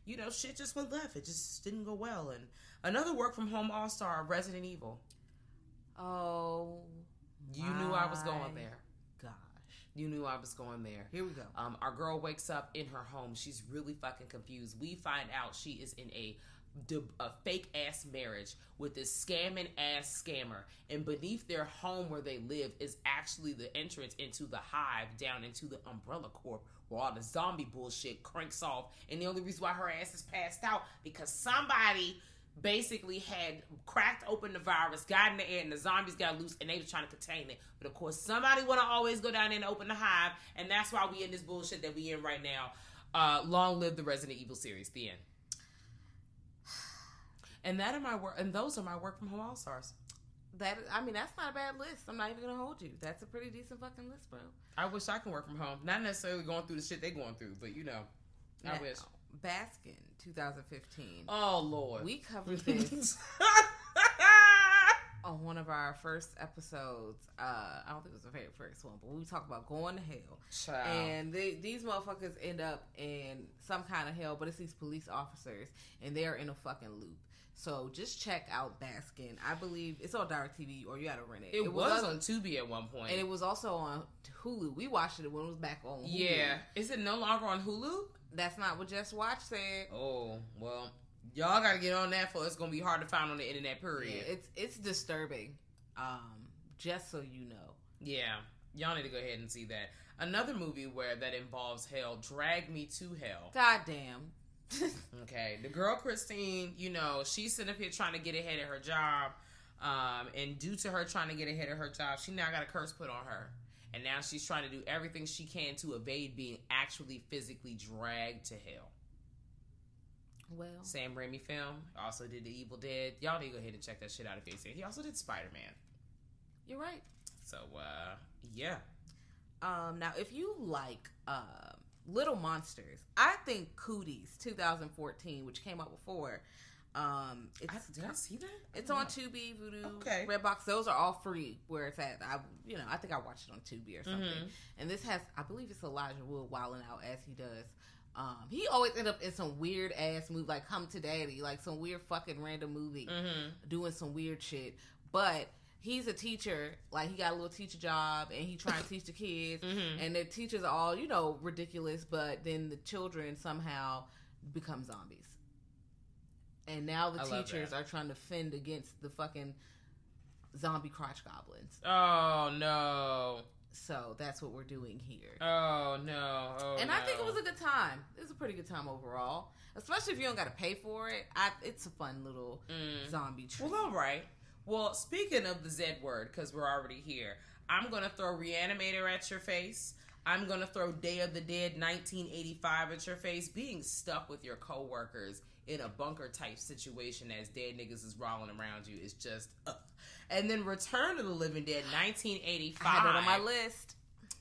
you know, shit just went left. It just didn't go well. And another work from home all star, Resident Evil. Oh, You knew I was going there. gosh. You knew I was going there. Here we go. Um, our girl wakes up in her home. She's really fucking confused. We find out she is in a a fake ass marriage with this scamming ass scammer, and beneath their home where they live is actually the entrance into the hive down into the Umbrella Corp, where all the zombie bullshit cranks off. And the only reason why her ass is passed out because somebody basically had cracked open the virus, got in the air, and the zombies got loose, and they was trying to contain it. But of course, somebody want to always go down there and open the hive, and that's why we in this bullshit that we in right now. Uh, long live the Resident Evil series. The end. And that are my work, and those are my work from home all stars. That I mean, that's not a bad list. I'm not even gonna hold you. That's a pretty decent fucking list, bro. I wish I can work from home, not necessarily going through the shit they going through, but you know, I Now, wish. Baskin, 2015. Oh Lord, We covered this. on one of our first episodes. Uh, I don't think it was the very first one, but we talked about going to hell. Child. And they, these motherfuckers end up in some kind of hell, but it's these police officers, and they're in a fucking loop. So just check out Baskin. I believe it's on DirecTV, or you gotta rent it. it, was, on- on Tubi at one point. and it was also on Hulu. We watched it when it was back on. Hulu. yeah. Is it no longer on Hulu? That's not what JustWatch said. Oh, well, y'all got to get on that for it's to be hard to find on the internet, period. Yeah, it's it's disturbing. Um, just so you know. Yeah, y'all need to go ahead and see that. Another movie where that involves hell, Drag Me to Hell. God damn. Okay, the girl Christine, you know, she's sitting up here trying to get ahead of her job, um, and due to her trying to get ahead of her job, she now got a curse put on her, and now she's trying to do everything she can to evade being actually physically dragged to hell. well, Sam Raimi film also did The Evil Dead. Y'all need to go ahead and check that shit out if you ain't seen. He also did Spider Man. you're right. So, uh, yeah. Um, now if you like uh, Little Monsters, I think Cooties 2014, which came out before, um, it's I, did I see that? It's on Tubi, Vudu, Okay. Redbox. Those are all free where it's at. I, you know, I think I watched it on Tubi or something. Mhm. And this has, I believe it's Elijah Wood wilding out as he does. Um, he always end up in some weird ass movie, like Come to Daddy, like some weird fucking random movie, Mm-hmm. doing some weird shit. But he's a teacher, like he got a little teacher job, and he trying to teach the kids. Mhm. And the teachers are all, you know, ridiculous, but then the children somehow become zombies. And now the I teachers are trying to fend against the fucking zombie crotch goblins. Oh, no. So that's what we're doing here. Oh, no. Oh, and I think it was a good time. It was a pretty good time overall, especially if you don't got to pay for it. I, it's a fun little Mm. zombie treat. Well, all right. Well, speaking of the Z word, because we're already here, I'm going to throw Reanimator at your face. I'm going to throw Day of the Dead 1985 at your face. Being stuck with your coworkers in a bunker type situation as dead niggas is rolling around you is just. Uh. And then Return of the Living Dead 1985. I had on my list.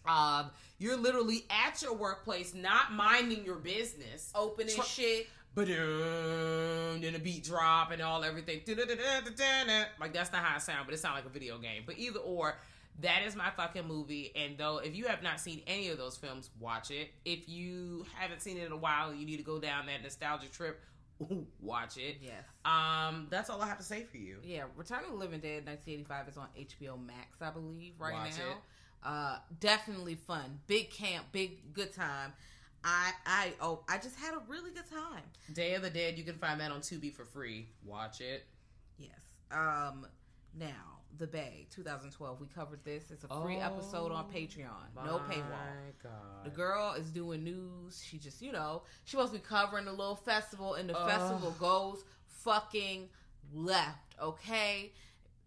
Um, you're literally at your workplace, not minding your business, Opening Try- shit. but then a beat drop and all everything. Like that's not how it sounds, but it sounds like a video game. But either or, that is my fucking movie. And though if you have not seen any of those films, watch it. If you haven't seen it in a while, you need to go down that nostalgia trip. Watch it. Yes. Um, that's all I have to say for you. Yeah, Return of the Living Dead 1985 is on HBO Max, I believe, right Watch now. it. Uh, definitely fun, big camp, big good time. I I oh I just had a really good time. Day of the Dead, you can find that on Tubi for free. Watch it. Yes. Um. Now the Bay 2012. We covered this. It's a free episode on Patreon. No paywall. God. The girl is doing news. She just, you know, she to be covering a little festival, and the festival goes fucking left. Okay,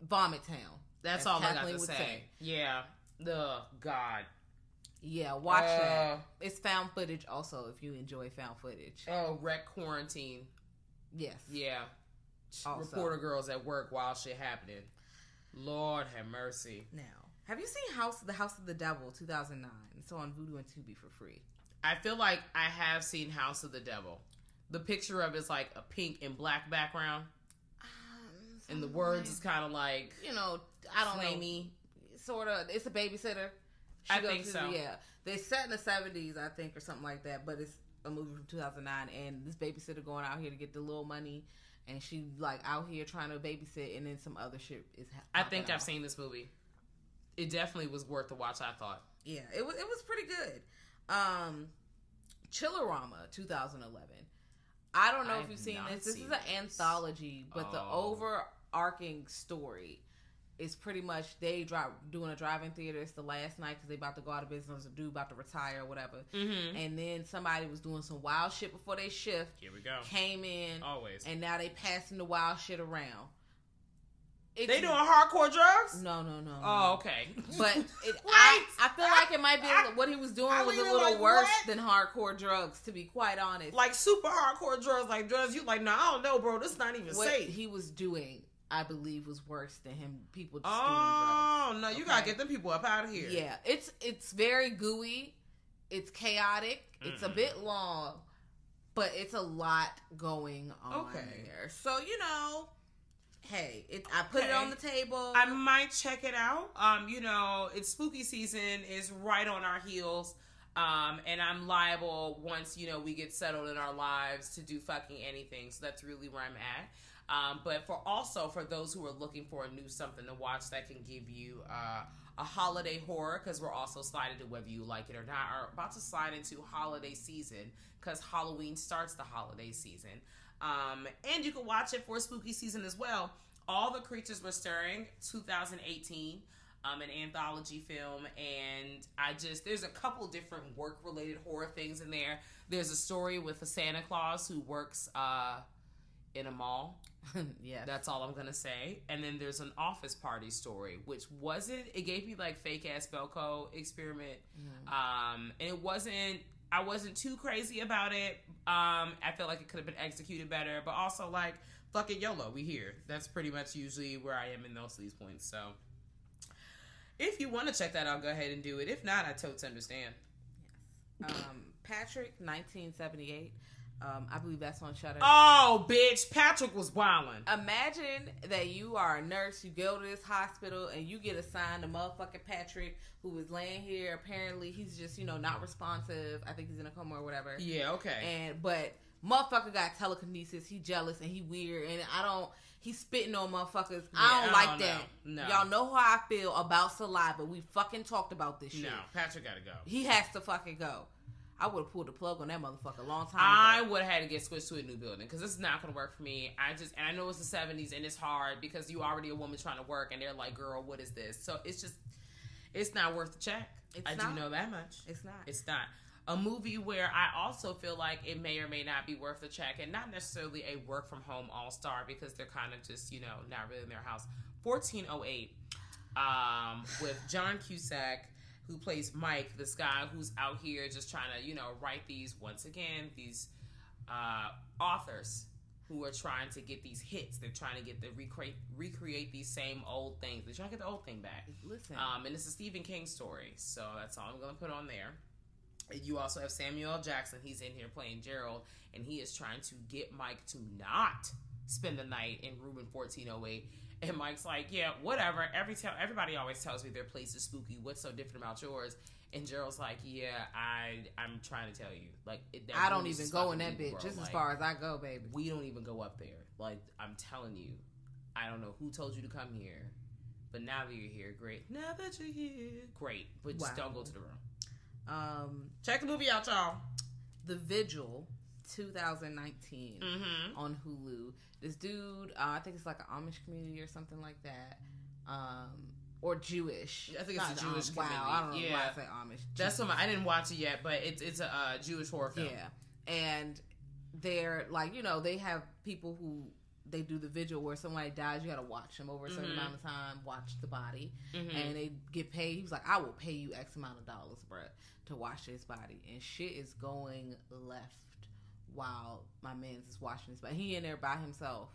Vomit Town. That's as all I got Kathleen to would say. Yeah. The God. Yeah, watch Uh, that. It's found footage also if you enjoy found footage. Oh, REC quarantine. Yes. Yeah. Also. Reporter girls at work while shit happening. Lord have mercy. Now, have you seen House the House of the Devil 2009? It's on Vudu and Tubi for free. I feel like I have seen House of the Devil. The picture of it's like a pink and black background, um, and the words is kind of like you know, I don't flamey. know. Sort of. It's a babysitter. I goes think to- so. Yeah, they set in the 70s, I think, or something like that. But it's a movie from 2009, and this babysitter going out here to get the little money, and she like out here trying to babysit, and then some other shit is. I think I've seen this movie. It definitely was worth the watch. I thought. Yeah, it was it was pretty good. Um Chillerama 2011. I don't know I if you've seen this. This seen is an this. anthology, but the Oh. overarching story is pretty much they drive doing a drive-in theater. It's the last night because they about to go out of business. or do about to retire or whatever. Mm-hmm. And then somebody was doing some wild shit before they shift. Here we go. Came in Always. and now they passing the wild shit around. It's, they doing hardcore drugs. no, no, no. Oh, okay. But it, I. I feel like it might be li- what he was doing I was a little like, worse what? than hardcore drugs, to be quite honest. like super hardcore drugs, like drugs. You like, no, I don't know, bro. This not even what safe. he was doing, I believe, was worse than him. People just oh no, you gotta get them people up out of here. Yeah, it's it's very gooey. It's chaotic. It's a Mm. bit long, but it's a lot going on Okay. there. So you know, hey, it, I put it on the table. I might check it out. Um, you know, it's spooky season is right on our heels. Um, and I'm liable once, you know, we get settled in our lives to do fucking anything. So that's really where I'm at. Um, but for also for those who are looking for a new something to watch that can give you uh, a holiday horror, because we're also sliding to whether you like it or not, are about to slide into holiday season because Halloween starts the holiday season. Um, and you can watch it for spooky season as well. All the creatures were stirring 2018 um, an anthology film and i just there's a couple different work related horror things in there there's a story with a santa claus who works uh, in a mall yeah, that's all i'm gonna say. And then there's an office party story which wasn't it gave me like fake ass belco experiment. Um and it wasn't i wasn't too crazy about it. Um i feel like it could have been executed better but also like fuck it yolo we here. That's pretty much usually where i am in most of these points so. If you want to check that out go ahead and do it. If not i totally understand. Um, Patrick, 1978. Um, I believe that's on Shudder. oh bitch patrick was wildin' Imagine that you are a nurse, you go to this hospital, and you get assigned a motherfucking Patrick who is laying here. Apparently, he's just you know not responsive. I think he's in a coma or whatever. yeah okay And but motherfucker got telekinesis. He jealous and he weird, and I don't. He's spitting on motherfuckers. I don't I like don't that. know. No. Y'all know how I feel about saliva. We fucking talked about this shit. no patrick gotta go He has to fucking go. I would have pulled the plug on that motherfucker a long time I would have had to get switched to a new building because this is not going to work for me. I just, and I know it's the 70s and it's hard because you already a woman trying to work and they're like, girl, what is this? So it's just, it's not worth the check. It's I not. do know that much. It's not. It's not. A movie where I also feel like it may or may not be worth the check and not necessarily a work from home all star because they're kind of just, you know, not really in their house. 1408 um, with John Cusack, who plays Mike, this guy who's out here just trying to, you know, write these, once again, these uh, authors who are trying to get these hits. They're trying to get the recreate recreate these same old things. They're trying to get the old thing back. Listen, Um, and it's a Stephen King story, so that's all I'm gonna put on there. You also have Samuel L. Jackson. He's in here playing Gerald, and he is trying to get Mike to not spend the night in room in 1408. And Mike's like, "Yeah, whatever. Every tell everybody always tells me their place is spooky. What's so different about yours?" And Gerald's like, "Yeah, I I'm trying to tell you. Like, it, I don't even go in that bitch. Just as far as I go, baby. we don't even go up there. Like I'm telling you, I don't know who told you to come here, but now that you're here, great. Now that you're here, great. But just Wow. don't go to the room. Um, Check the movie out, y'all. The Vigil, 2019, Mm-hmm. on Hulu. This dude, uh, I think it's like an Amish community or something like that, um, or Jewish. I think it's Not a Jewish Am- Wow. I don't know why I say Amish. That's what I didn't watch it yet, but it's it's a uh, Jewish horror film. Yeah, and they're like you know they have people who they do the vigil where somebody dies. You got to watch them over a certain Mhm. amount of time. Watch the body, Mhm. and they get paid. He was like, "I will pay you X amount of dollars, bruh, to watch this body." And shit is going left while my man's is watching this. But he in there by himself.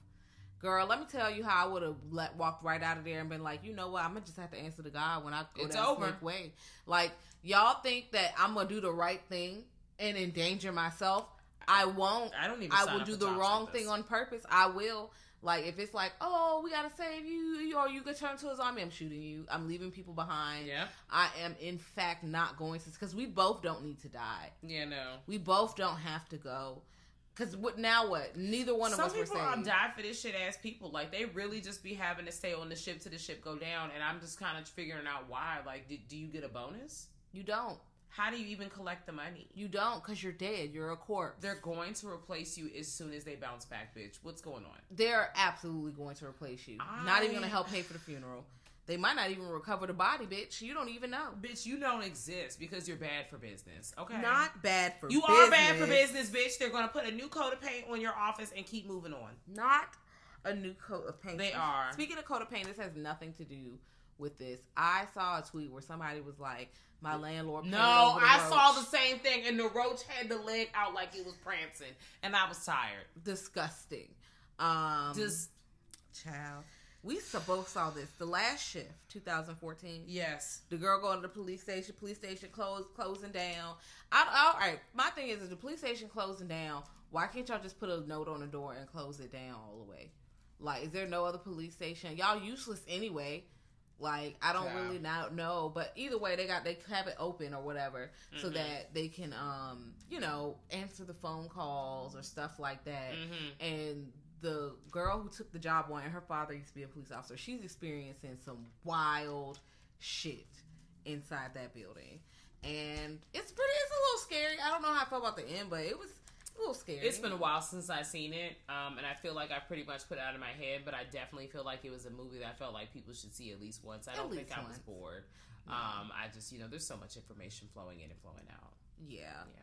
Girl, let me tell you how I would have let walked right out of there and been like, you know what? I'm gonna just have to answer to God when I go It's down over. Way. Like y'all think that I'm gonna do the right thing and endanger myself. I won't. I don't even. I will do the wrong like thing on purpose. I will. Like if it's like, oh, we gotta save you, or you could turn to a zombie. I'm shooting you. I'm leaving people behind. Yeah. I am in fact not going to because we both don't need to die. Yeah. No. We both don't have to go. Because what now? What? Neither one of Some us were people um, saved. die for this shit ass people. Like they really just be having to stay on the ship till the ship go down, and I'm just kind of figuring out why. Like, do, do you get a bonus? You don't. How do you even collect the money? You don't because you're dead. You're a corpse. They're going to replace you as soon as they bounce back, bitch. What's going on? They're absolutely going to replace you. Not even gonna help pay for the funeral. They might not even recover the body, bitch. You don't even know. Bitch, you don't exist because you're bad for business. Okay. Not bad for You are bad for business, bitch. They're gonna put a new coat of paint on your office and keep moving on. Not a new coat of paint. They are. Speaking of coat of paint, this has nothing to do with this. I saw a tweet where somebody was like, "My landlord." No, over the I saw the same thing, and the roach had the leg out like it was prancing, and I was tired. disgusting. Um, Just child. We both saw this. The last shift, 2014. yes, The girl going to the police station. Police station closed, closing down. I, all right. My thing is, is the police station closing down. Why can't y'all just put a note on the door and close it down all the way? Like, is there no other police station? Y'all useless anyway. Like, I don't Yeah. really not know, but either way, they got they have it open or whatever, so Mhm. that they can, um, you know, answer the phone calls or stuff like that. Mm-hmm. And the girl who took the job on, and her father used to be a police officer. She's experiencing some wild shit inside that building, and it's pretty. It's a little scary. I don't know how I felt about the end, but it was a little scary. It's been a while since I've seen it, um, and I feel like I pretty much put it out of my head. But I definitely feel like it was a movie that I felt like people should see at least once. I At don't think least I was once. bored. Um, I just, you know, there's so much information flowing in and flowing out. yeah. Yeah.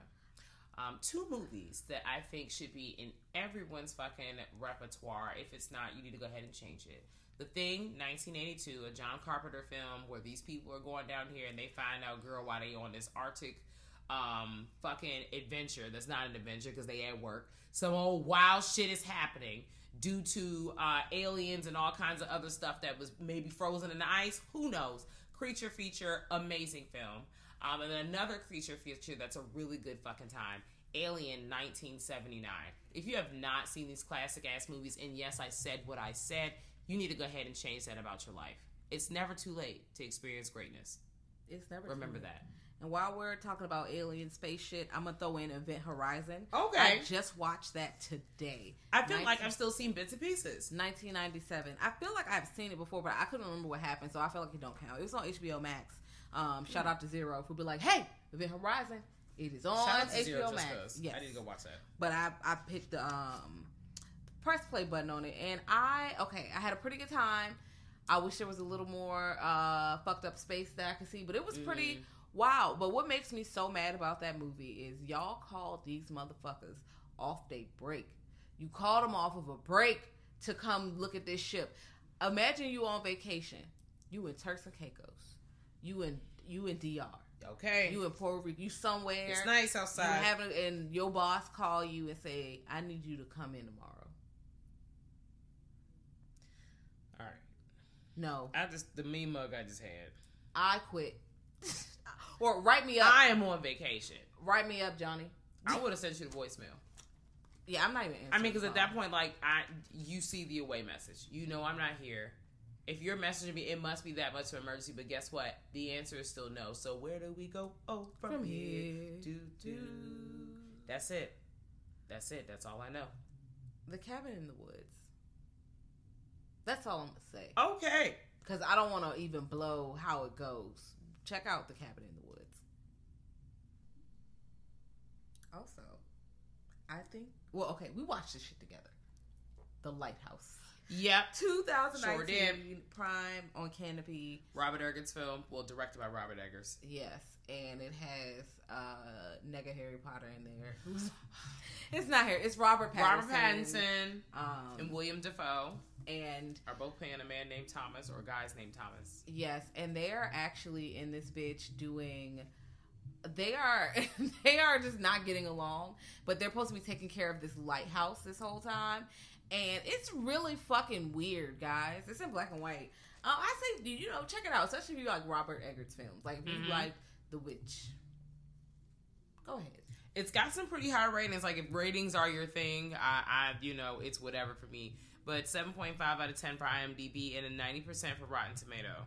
Um, two movies that I think should be in everyone's fucking repertoire. If it's not, you need to go ahead and change it. The Thing, 1982, a John Carpenter film where these people are going down here and they find out, girl, why they on this Arctic um, fucking adventure that's not an adventure because they at work. Some old wild shit is happening due to uh, aliens and all kinds of other stuff that was maybe frozen in the ice. Who knows? Creature feature, amazing film. Um, and then another creature feature that's a really good fucking time. Alien 1979. If you have not seen these classic ass movies, and yes, I said what I said, you need to go ahead and change that about your life. It's never too late to experience greatness. It's never. Remember too late. that. And while we're talking about alien space shit, I'm gonna throw in Event Horizon. Okay. I just watched that today. I feel like I've still seen bits and pieces. 1997. I feel like I've seen it before, but I couldn't remember what happened, so I feel like it don't count. It was on HBO Max. Um, shout out to Zero who'd be like, "Hey, Event Horizon, it is on Shout out to HBO Zero just Yes, I need to go watch that. but I I picked the um press play button on it, and I okay, I had a pretty good time. I wish there was a little more uh fucked up space that I could see, but it was pretty Mm-hmm. Wow. But what makes me so mad about that movie is y'all called these motherfuckers off they break. You called them off of a break to come look at this ship. Imagine you on vacation. You in Turks and Caicos. You in you in DR. Okay. You in Puerto Rico. You somewhere. it's nice You outside. have it, and your boss call you and say, "I need you to come in tomorrow." All right. No, I just the meme mug I just had. I quit. or write me up. I am on vacation. write me up, Johnny. I would have sent you the voicemail. Yeah, I'm not even. I mean, because at that point, like, I you see the away message. You know I'm not here. If you're messaging me, it must be that much of an emergency. But guess what? The answer is still no. So where do we go? Oh, from, From here. here. Do do. That's it. That's it. That's all I know. the cabin in the woods. That's all I'm gonna say. Okay. Because I don't want to even blow how it goes. Check out the cabin in the woods. Also, I think. Well, okay, we watched this shit together. The Lighthouse. Yep. 2019 Sure. Prime on Kanopy. Robert Eggers film. Well, directed by Robert Eggers. Yes, and it has uh nigga Harry Potter in there. It's not Harry. It's Robert Pattinson. Robert Pattinson Um, and William Dafoe and are both playing a man named Thomas or guys named Thomas. yes, and they are actually in this bitch doing. They are they are just not getting along, but they're supposed to be taking care of this lighthouse this whole time, and it's really fucking weird, guys. It's in black and white. Um, I say, you know, check it out, especially if you like Robert Eggers films, like if you Mhm. like The Witch. Go ahead. It's got some pretty high ratings. Like if ratings are your thing, I, I you know, it's whatever for me. But seven point five out of ten for IMDb and a ninety percent for Rotten Tomato.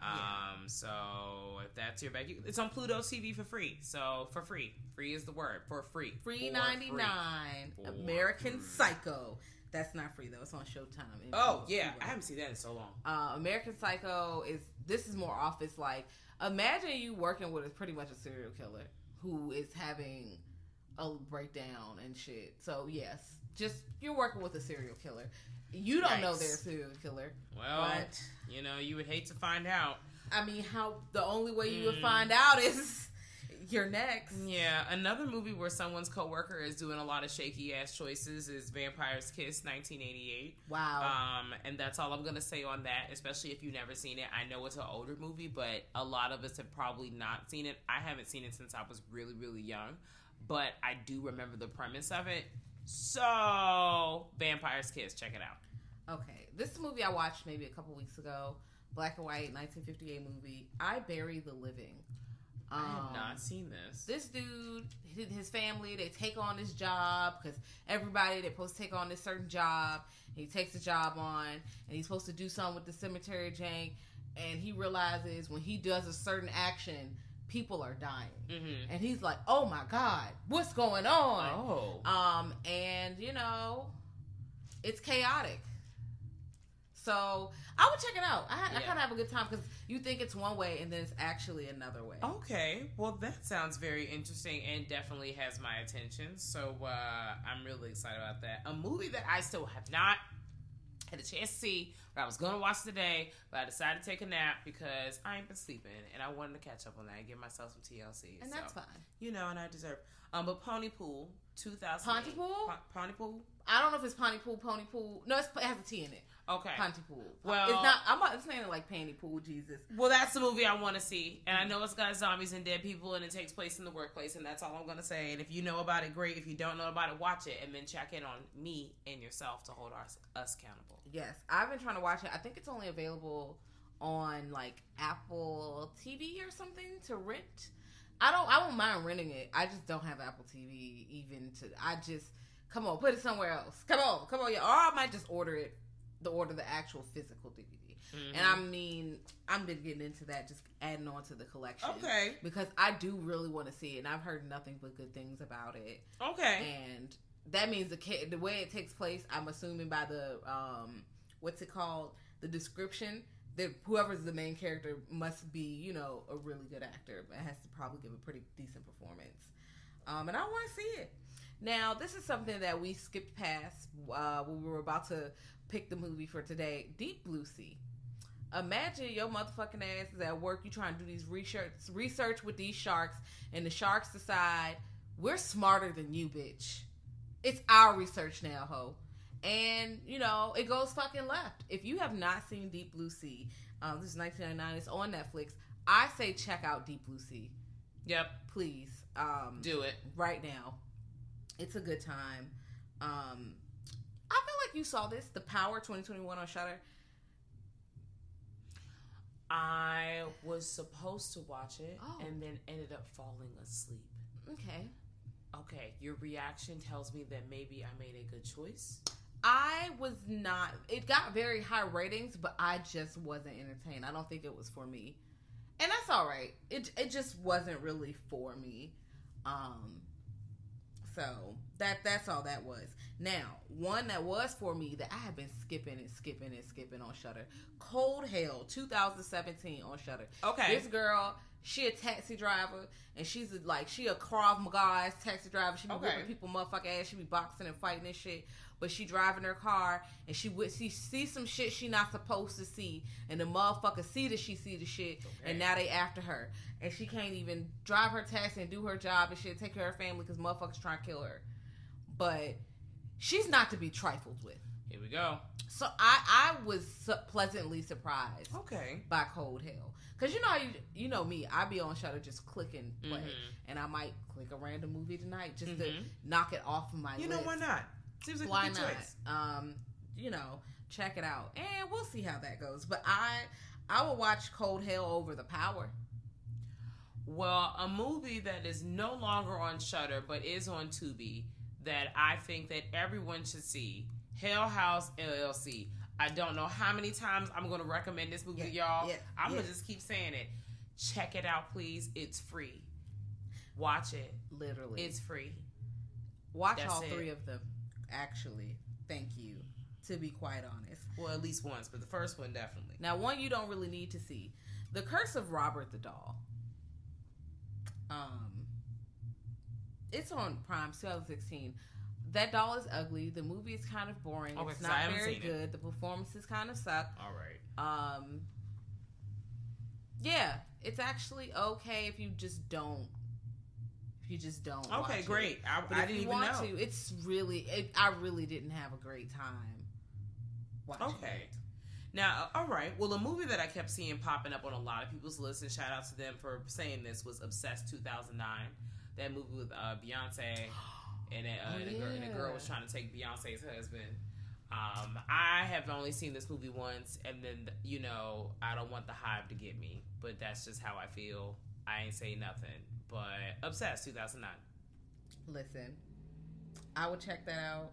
Um, so if that's your bag, it's on Pluto TV for free. So for free, free is the word for free. Free ninety free. American free. Psycho. That's not free though. It's on Showtime. Oh yeah, I haven't seen that in so long. Uh, American Psycho is this is more office like. Imagine you working with a pretty much a serial killer who is having a breakdown and shit. So yes, just you're working with a serial killer. You don't know Yikes. they're a serial killer. Well, But- you know, you would hate to find out. I mean, how the only way you would Mm. find out is you're next. Yeah, another movie where someone's coworker is doing a lot of shaky ass choices is Vampire's Kiss, 1988. Wow. Um, and that's all I'm gonna say on that. Especially if you've never seen it. I know it's an older movie, but a lot of us have probably not seen it. I haven't seen it since I was really, really young, but I do remember the premise of it. So, Vampire's Kiss, check it out. Okay, this movie I watched maybe a couple weeks ago. Black and white, 1958 movie. I Bury the Living. I have Um, not seen this. this dude, his his family, they take on this job because everybody they're supposed to take on this certain job. He takes the job on, and he's supposed to do something with the cemetery jank. And he realizes when he does a certain action, people are dying, Mm-hmm. and he's like, "Oh my god, what's going on?" Oh. Um, and you know, it's chaotic. So I would check it out. I, I kind of have a good time because you think it's one way, and then it's actually another way. Okay, well that sounds very interesting and definitely has my attention. So uh, I'm really excited about that. A movie that I still have not had a chance to see, I was going to watch today, but I decided to take a nap because I ain't been sleeping and I wanted to catch up on that and give myself some TLC. and So, that's fine. You know, and I deserve. Um, but Ponypool, 2000. Pontypool? Ponypool. I don't know if it's Pony Pool, Pony Pool. No, it's, it has a T in it. Okay. Pontypool. Well- it's not. I'm not saying it like Panty Pool. Jesus. Well, that's the movie I want to see, and I know it's got zombies and dead people, and it takes place in the workplace, and that's all I'm gonna say. And if you know about it, great. If you don't know about it, watch it, and then check in on me and yourself to hold us, us accountable. Yes, I've been trying to watch it. I think it's only available on like Apple TV or something to rent. I don't. I won't mind renting it. I just don't have Apple TV even to. I just come on, put it somewhere else. Come on, come on, yeah. Or I might just order it. The order the actual physical DVD. Mm-hmm. And I mean, I'm been getting into that, just adding on to the collection. Okay. Because I do really want to see it, and I've heard nothing but good things about it. Okay. And that means the the way it takes place, I'm assuming by the um, what's it called, the description. That whoever's the main character must be, you know, a really good actor, but has to probably give a pretty decent performance. Um, and I want to see it. Now, this is something that we skipped past uh, when we were about to pick the movie for today. Deep Blue Sea. Imagine your motherfucking ass is at work. You trying to do these research research with these sharks, and the sharks decide we're smarter than you, bitch. It's our research now, ho. And you know it goes fucking left. If you have not seen Deep Blue Sea, um, this is 1999. It's on Netflix. I say check out Deep Blue Sea, Yep. please. Um, Do it. right now. It's a good time. Um, I feel like you saw this, The Power 2021 on Shudder. I was supposed to watch it Oh. and then ended up falling asleep. Okay. Okay, your reaction tells me that maybe I made a good choice. I was not. It got very high ratings, but I just wasn't entertained. I don't think it was for me, and that's all right. It it just wasn't really for me. Um, so that that's all that was. Now, one that was for me that I have been skipping and skipping and skipping on Shudder. Cold Hell, 2017 on Shudder. Okay. This girl, she a taxi driver, and she's a, like she a Krav Maga ass taxi driver. She be Okay. whipping people motherfucker ass. She be boxing and fighting and shit. But she driving her car, and she would see see some shit she not supposed to see, and the motherfucker see that she see the shit, and now they after her, and she can't even drive her taxi and do her job and shit, take care of her family because motherfuckers trying to kill her. But she's not to be trifled with. Here we go. So I I was su- pleasantly surprised Okay. by Cold Hell. Cause you know how you you know me, I be on Shudder just clicking play, Mhm. and I might click a random movie tonight just to Mhm. knock it off of my You list. know why not? Seems like Why a good not? choice. Um, you know, check it out, and we'll see how that goes. But I I will watch Cold Hell over The Power. Well, a movie that is no longer on Shudder but is on Tubi that I think that everyone should see. Hell House LLC. I don't know how many times I'm going to recommend this movie Yeah, to y'all. yeah, I'm yeah. going to just keep saying it. Check it out, please. It's free. Watch it. Literally, It's free. watch that's all it. three of them. Actually, thank you. To be quite honest. Well, at least once, but the first one definitely. Now, one you don't really need to see. The Curse of Robert the Doll. Um it's on Prime 2016. That doll is ugly. The movie is kind of boring. Okay, it's not very seen it. good. The performances kind of suck. All right. Um Yeah, it's actually okay if you just don't if you just don't watch Okay, it. great. I, But I if didn't you even want know. to, it's really it, I really didn't have a great time watching Okay. it. Now, uh, all right. Well, a movie that I kept seeing popping up on a lot of people's lists, and shout out to them for saying this, was Obsessed 2009. That movie with uh, Beyonce, and, uh, Oh, and, a girl, and a girl was trying to take Beyonce's husband. Um, I have only seen this movie once, and then you know I don't want the hive to get me, but that's just how I feel. I ain't say nothing. But Obsessed 2009. Listen, I would check that out.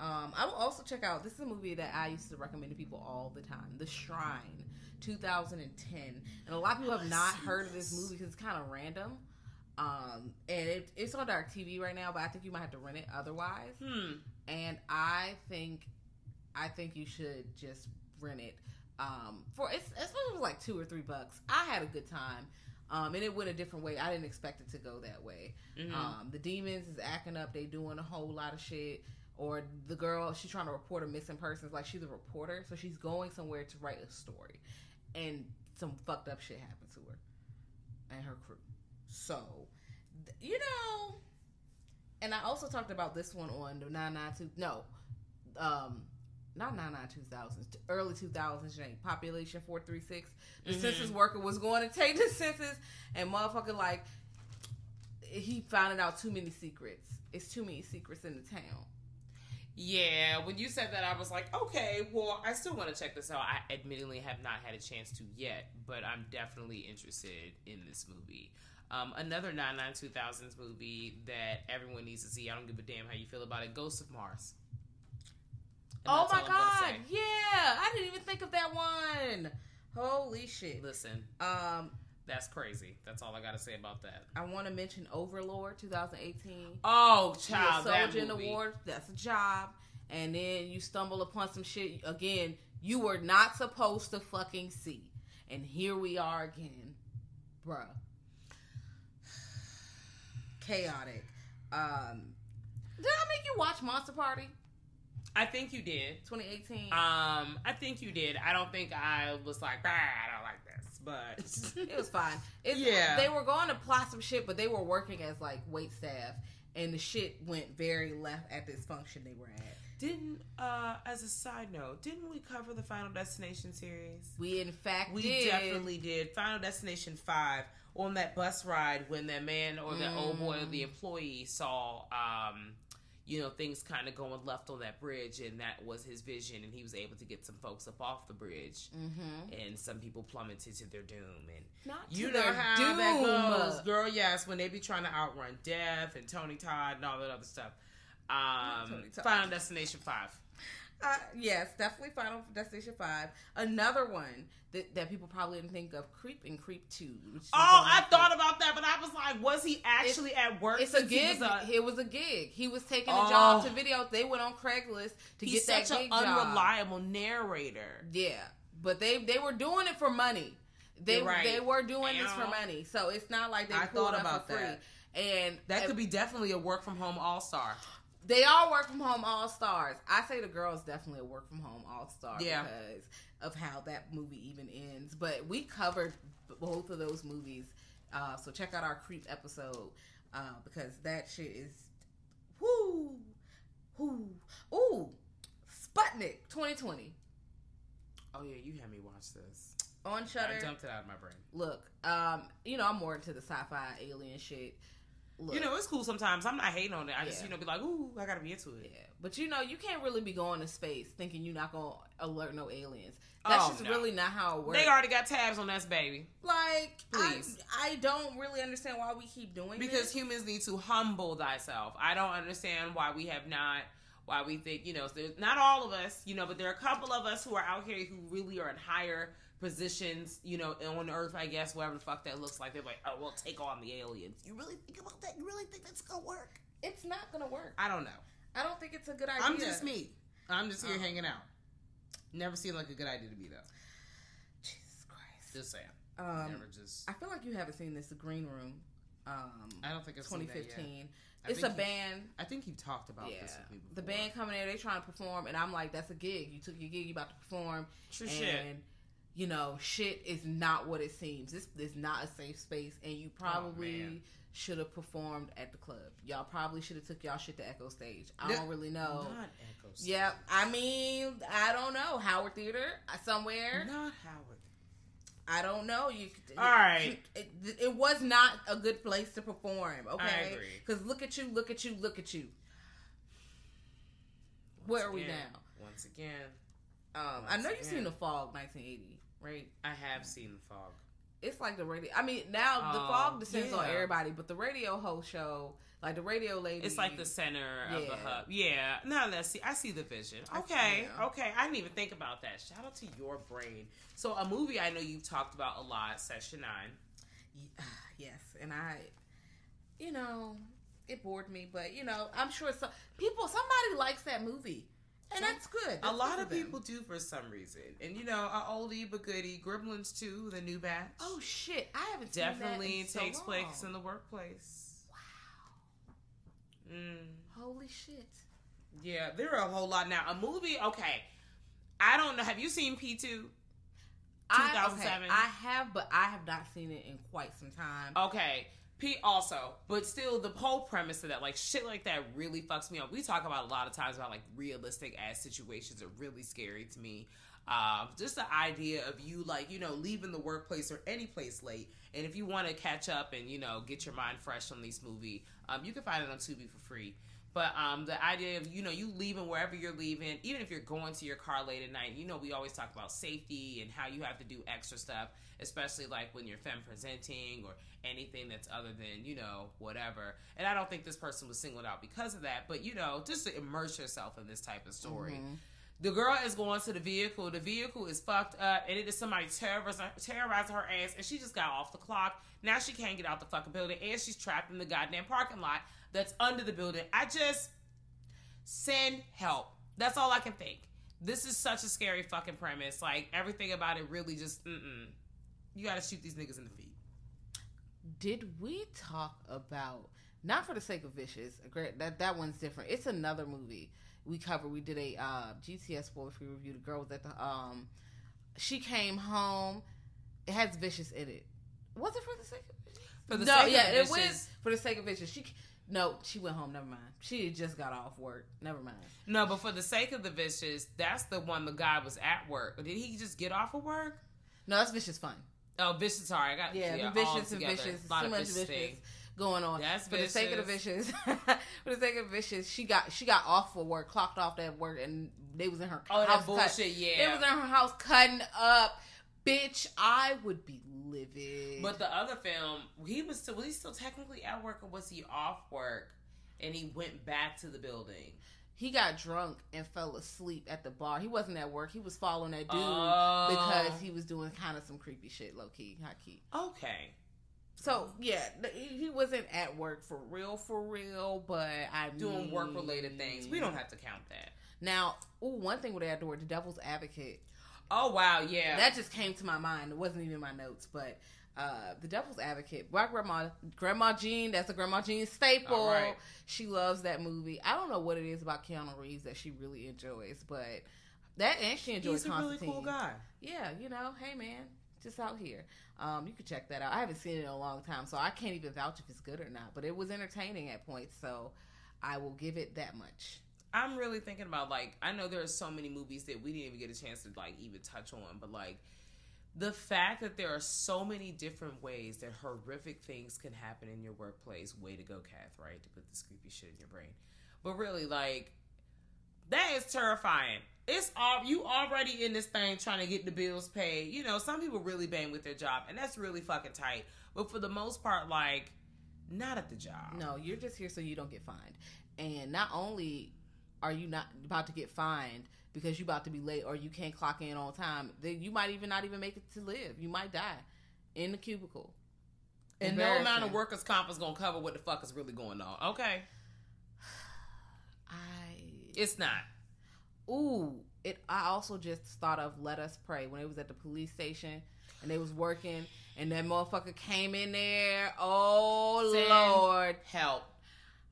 Um, I will also check out. This is a movie that I used to recommend to people all the time. The Shrine, 2010, and a lot of people have not heard of this movie because it's kind of random. Um, and it, it's on DirecTV right now, but I think you might have to rent it otherwise. Hmm. And I think, I think you should just rent it. Um, for it's if it was like two or three bucks. I had a good time. Um, and it went a different way. I didn't expect it to go that way. Mhm. Um, the demons is acting up. They doing a whole lot of shit. Or the girl, she's trying to report a missing persons. Like she's a reporter, so she's going somewhere to write a story, and some fucked up shit happened to her and her crew. So, you know, and I also talked about this one on the nine nine two. No, um, not nine nine two thousands, early two thousands. Jane, Population four three six. The Mhm. census worker was going to take the census, and motherfucker like he found out too many secrets. It's too many secrets in the town. Yeah, when you said that, I was like, okay, well, I still want to check this out. I admittedly have not had a chance to yet, but I'm definitely interested in this movie. Um, another 99 2000s movie that everyone needs to see. I don't give a damn how you feel about it. Ghost of Mars. And oh my all I'm gonna god! Yeah, I didn't even think of that one. Holy shit! Listen, Um, that's crazy. That's all I got to say about that. I want to mention Overlord 2018. Oh, child, soldier in the war. That's a job, and then you stumble upon some shit again. You were not supposed to fucking see, and here we are again, bruh. Chaotic. Um, did I make you watch Monster Party I think you did. 2018? Um, I think you did. I don't think I was like, ah, I don't like this, but It was fine. It's, Yeah. They were going to plot some shit, but they were working as like wait staff, and the shit went very left at this function they were at. Didn't uh as a side note, didn't we cover the Final Destination series? We in fact We did. definitely did. Final Destination Five on that bus ride when that man or the old boy or the Mm. employee saw um you know things kind of going left on that bridge and that was his vision and he was able to get some folks up off the bridge Mm-hmm. and some people plummeted to their doom and Not you know their how doom. that goes, girl. Yes, when they be trying to outrun death and Tony Todd and all that other stuff. Um, Final Destination Five. Uh, yes, definitely Final Destination Five. Another one that, that people probably didn't think of, Creep and Creep Two. Oh, I thought about that, but I was like, was he actually at work? It's a gig. was a- it was a gig. He was taking a Oh. job to video. They went on Craigslist to get that such an gig job. unreliable narrator. Yeah, but they they were doing it for money. They right. they were doing this for money, so it's not like they I pulled thought up about for free. that. And That could be definitely a work from home all star. They all work from home all stars. I say the girl is definitely a work from home all star Yeah. because of how that movie even ends. But we covered both of those movies, uh, so check out our creep episode uh, because that shit is whoo whoo ooh Sputnik 2020 Oh yeah, you had me watch this. on Shudder. I dumped it out of my brain. Look, um, you know I'm more into the sci-fi alien shit. Look, You know, it's cool sometimes. I'm not hating on it. I just you know be like, ooh, I gotta be into it. Yeah, but you know, you can't really be going to space thinking you're not gonna alert no aliens. Oh, That's Oh, just no. really not how it works. They already got tabs on us, baby. like, Please. I, I don't really understand why we keep doing Because this. humans need to humble thyself. I don't understand why we have not, why we think, you know, there's not all of us, you know, but there are a couple of us who are out here who really are in higher positions, you know, on Earth, I guess, whatever the fuck that looks like. They're like, oh, well, take on the aliens. You really think about that? You really think that's gonna work? it's not gonna work. I don't know. I don't think it's a good idea. I'm just me. I'm just here Oh. hanging out. Never seemed like a good idea to me, though. Jesus Christ. Just saying. Um, Never just. I feel like you haven't seen this, The Green Room. Um, I don't think I've seen that yet. 2015. It's a band. I think you've talked about Yeah, this with me before. the band coming in, they trying to perform, and I'm like, "That's a gig. You took your gig. You about to perform." True and shit. You know, shit is not what it seems. This is not a safe space, and you probably Oh, should have performed at the club. Y'all probably should have took y'all shit to Echo Stage. I The- don't really know. Not Echo. Stage. Yeah, I mean, I don't know. Howard Theater uh, somewhere. Not Howard. I don't know. You All right. It, it was not a good place to perform. Okay, because look at you, look at you, look at you. Where Once are we now? Once again, Um, I Once know you've seen The Fog, 1980, right? I have seen the fog. it's like the radio. I mean, now the Oh, fog descends on everybody, but the radio host show, like the radio lady, It's like the center of the Yeah. hub. Yeah. No, let's see. I see the vision. Okay. Yeah. Okay. I didn't even think about that. Shout out to your brain. So a movie I know you've talked about a lot, Session Nine. yes, and I, you know, it bored me, but you know, I'm sure some people, somebody likes that movie, and that's good. A lot good of for them. people do for some reason. And you know, oldie but goodie, Gremlins Two, the new batch. Oh shit, I haven't seen that definitely in so takes long. place in the workplace. Wow. Mm. Holy shit. Yeah, there are a whole lot now. A movie, okay. I don't know. Have you seen P two? I, 2007. okay, I have, but I have not seen it in quite some time. Okay. P also, but still, the whole premise of that, like shit like that, really fucks me up. We talk about a lot of times about like realistic ass situations are really scary to me. Um, just the idea of you like you know leaving the workplace or any place late, and if you want to catch up and you know get your mind fresh on this movie, um, you can find it on Tubi for free. But um, the idea of you know you leaving wherever you're leaving, even if you're going to your car late at night, you know we always talk about safety and how you have to do extra stuff, especially like when you're femme presenting or anything that's other than you know whatever. And I don't think this person was singled out because of that, but you know just to immerse yourself in this type of story. The girl is going to the vehicle. The vehicle is fucked up, and it is somebody terrorizing, terrorizing her ass, and she just got off the clock. Now she can't get out the fucking building, and she's trapped in the goddamn parking lot that's under the building. I just send help. That's all I can think. This is such a scary fucking premise. Like everything about it really just, mm-mm. You got to shoot these niggas in the feet. Did we talk about not for the sake of vicious? Great, that that one's different. It's another movie we covered. We did a uh, GTS spoiler free review. The girl was at the um, she came home. It has vicious in it. Was it for the sake of vicious? For the no, sake yeah, of it was for the sake of vicious. She no, she went home. Never mind. She had just got off work. Never mind. No, but for the sake of the vicious, that's the one the guy was at work. Did he just get off of work? No, that's vicious fun. Oh, vicious. Sorry, I got Yeah, yeah, vicious and vicious. A lot Too of much vicious vicious going on. That's for the sake of the vicious. vicious. for the sake of vicious, she got she got off for work, clocked off that work, and they was in her Oh, that house cut- bullshit. They was in her house cutting up. Bitch, I would be livid. But the other film, he was still was he still technically at work or was he off work? And he went back to the building. he got drunk and fell asleep at the bar. He wasn't at work. He was following that dude Oh. because he was doing kind of some creepy shit, low key, high key. Okay. So yeah, he wasn't at work for real, for real. But I Doing mean, work related things. We don't have to count that. Now, ooh, one thing with door, the Devil's Advocate. Oh wow, yeah. That just came to my mind. It wasn't even in my notes, but uh, the Devil's Advocate. My grandma, Grandma Jean. That's a Grandma Jean staple. Right. She loves that movie. I don't know what it is about Keanu Reeves that she really enjoys, but that and she enjoys He's a really cool guy. Yeah, you know, hey man, just out here. Um, you can check that out. I haven't seen it in a long time, so I can't even vouch if it's good or not. But it was entertaining at points, so I will give it that much. I'm really thinking about like I know there are so many movies that we didn't even get a chance to like even touch on, but like the fact that there are so many different ways that horrific things can happen in your workplace. Way to go, Kath, right? To put this creepy shit in your brain. But really, like that is terrifying. It's all you already in this thing trying to get the bills paid. You know, some people really bang with their job, and that's really fucking tight. But for the most part, like not at the job. No, you're just here so you don't get fined. And not only are you not about to get fined because you about to be late or you can't clock in on time, then you might even not even make it to live. You might die in the cubicle. And no amount of workers' comp is gonna cover what the fuck is really going on. Okay, I it's not. ooh, it I also just thought of Let Us Pray when it was at the police station and they was working and that motherfucker came in there. Oh Send Lord. Help.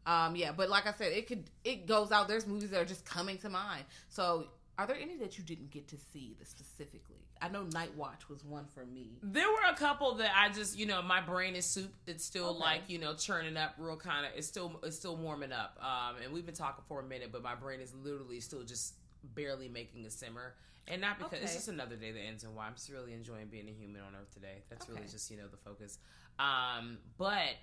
Um, yeah, but like I said, it could it goes out. There's movies that are just coming to mind. So, are there any that you didn't get to see specifically? I know Night Watch was one for me. There were a couple that I just, you know, my brain is soup. It's still Okay. like, you know, churning up, real kind of. It's still, it's still warming up. Um, and we've been talking for a minute, but my brain is literally still just barely making a simmer. And not because it's just another day that ends in Y. I'm just really enjoying being a human on Earth today. That's really just, you know, the focus. Um, but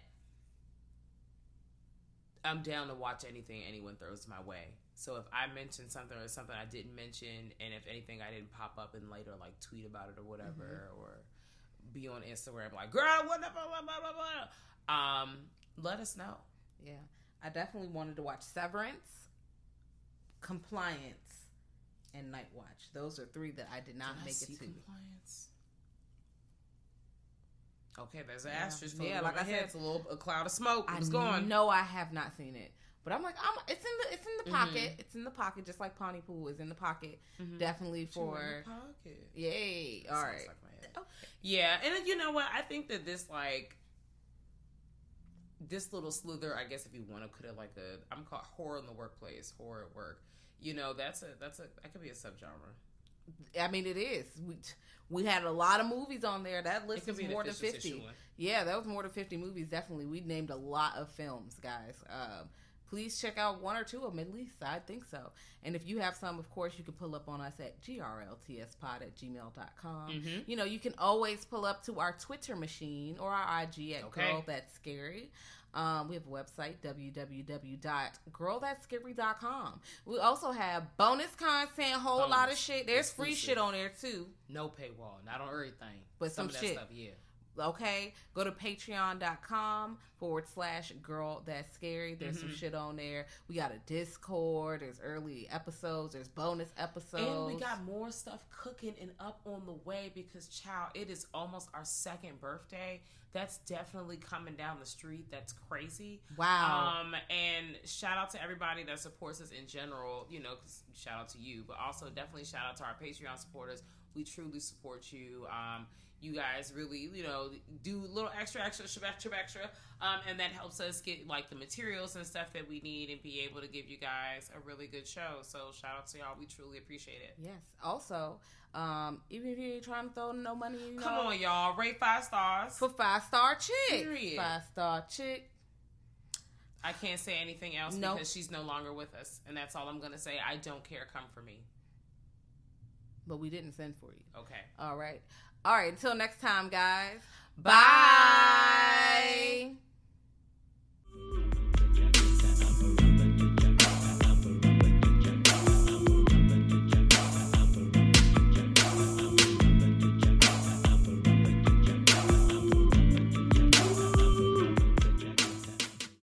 I'm down to watch anything anyone throws my way. So if I mention something or something I didn't mention, and if anything I didn't pop up and later like tweet about it or whatever, or be on Instagram like, girl, what the blah, blah, blah, blah. Um, let us know. Yeah, I definitely wanted to watch Severance, Compliance, and Night Watch. Those are three that I did not Did I make see it to. compliance. Okay, there's an Yeah. asterisk. Yeah, like I said, it's a little a cloud of smoke. I It's gone. know I have not seen it, but I'm like, I'm. It's in the. It's in the Mhm. pocket. It's in the pocket, just like Pawnee Pool is in the pocket. Mhm. Definitely for. pocket. Yay! That All right. like. Okay. Yeah, and you know what? I think that this like this little slither, I guess if you want to put it like a I'm called horror in the workplace, horror at work. You know, that's a that's a that could be a subgenre. I mean, it is. We we had a lot of movies on there. That list It could was be an more than fifty. Yeah, that was more than 50 movies. Definitely. We named a lot of films, guys. Um, please check out one or two of them at least. I think so. And if you have some, of course, you can pull up on us at grltspod at gmail.com. Mhm. You know, you can always pull up to our Twitter machine or our IG at Okay. Girl That's Scary. Um, we have a website, www.girlthatscary.com. We also have bonus content, whole lot of shit. There's free shit on there too. No paywall, not on everything, But some of that shit. stuff, yeah. Okay go to patreon.com forward slash girl that's scary there's some Mhm. shit on there we got a discord there's early episodes there's bonus episodes And we got more stuff cooking and up on the way because, child, it is almost our second birthday. That's definitely coming down the street. That's crazy. wow Um, and shout out to everybody that supports us in general. You know, shout out to you, but also definitely shout out to our Patreon supporters. We truly support you. Um, you guys really, you know, do a little extra, extra, extra, extra, extra, um, and that helps us get like the materials and stuff that we need and be able to give you guys a really good show. So shout out to y'all. We truly appreciate it. yes also um even if you ain't trying to throw no money you Come know, on, y'all. Rate five stars. for five star chick Period. five star chick I can't say anything else Nope. because she's no longer with us, and that's all I'm gonna say. I don't care. Come for me. but we didn't send for you Okay. all right all right until next time guys bye.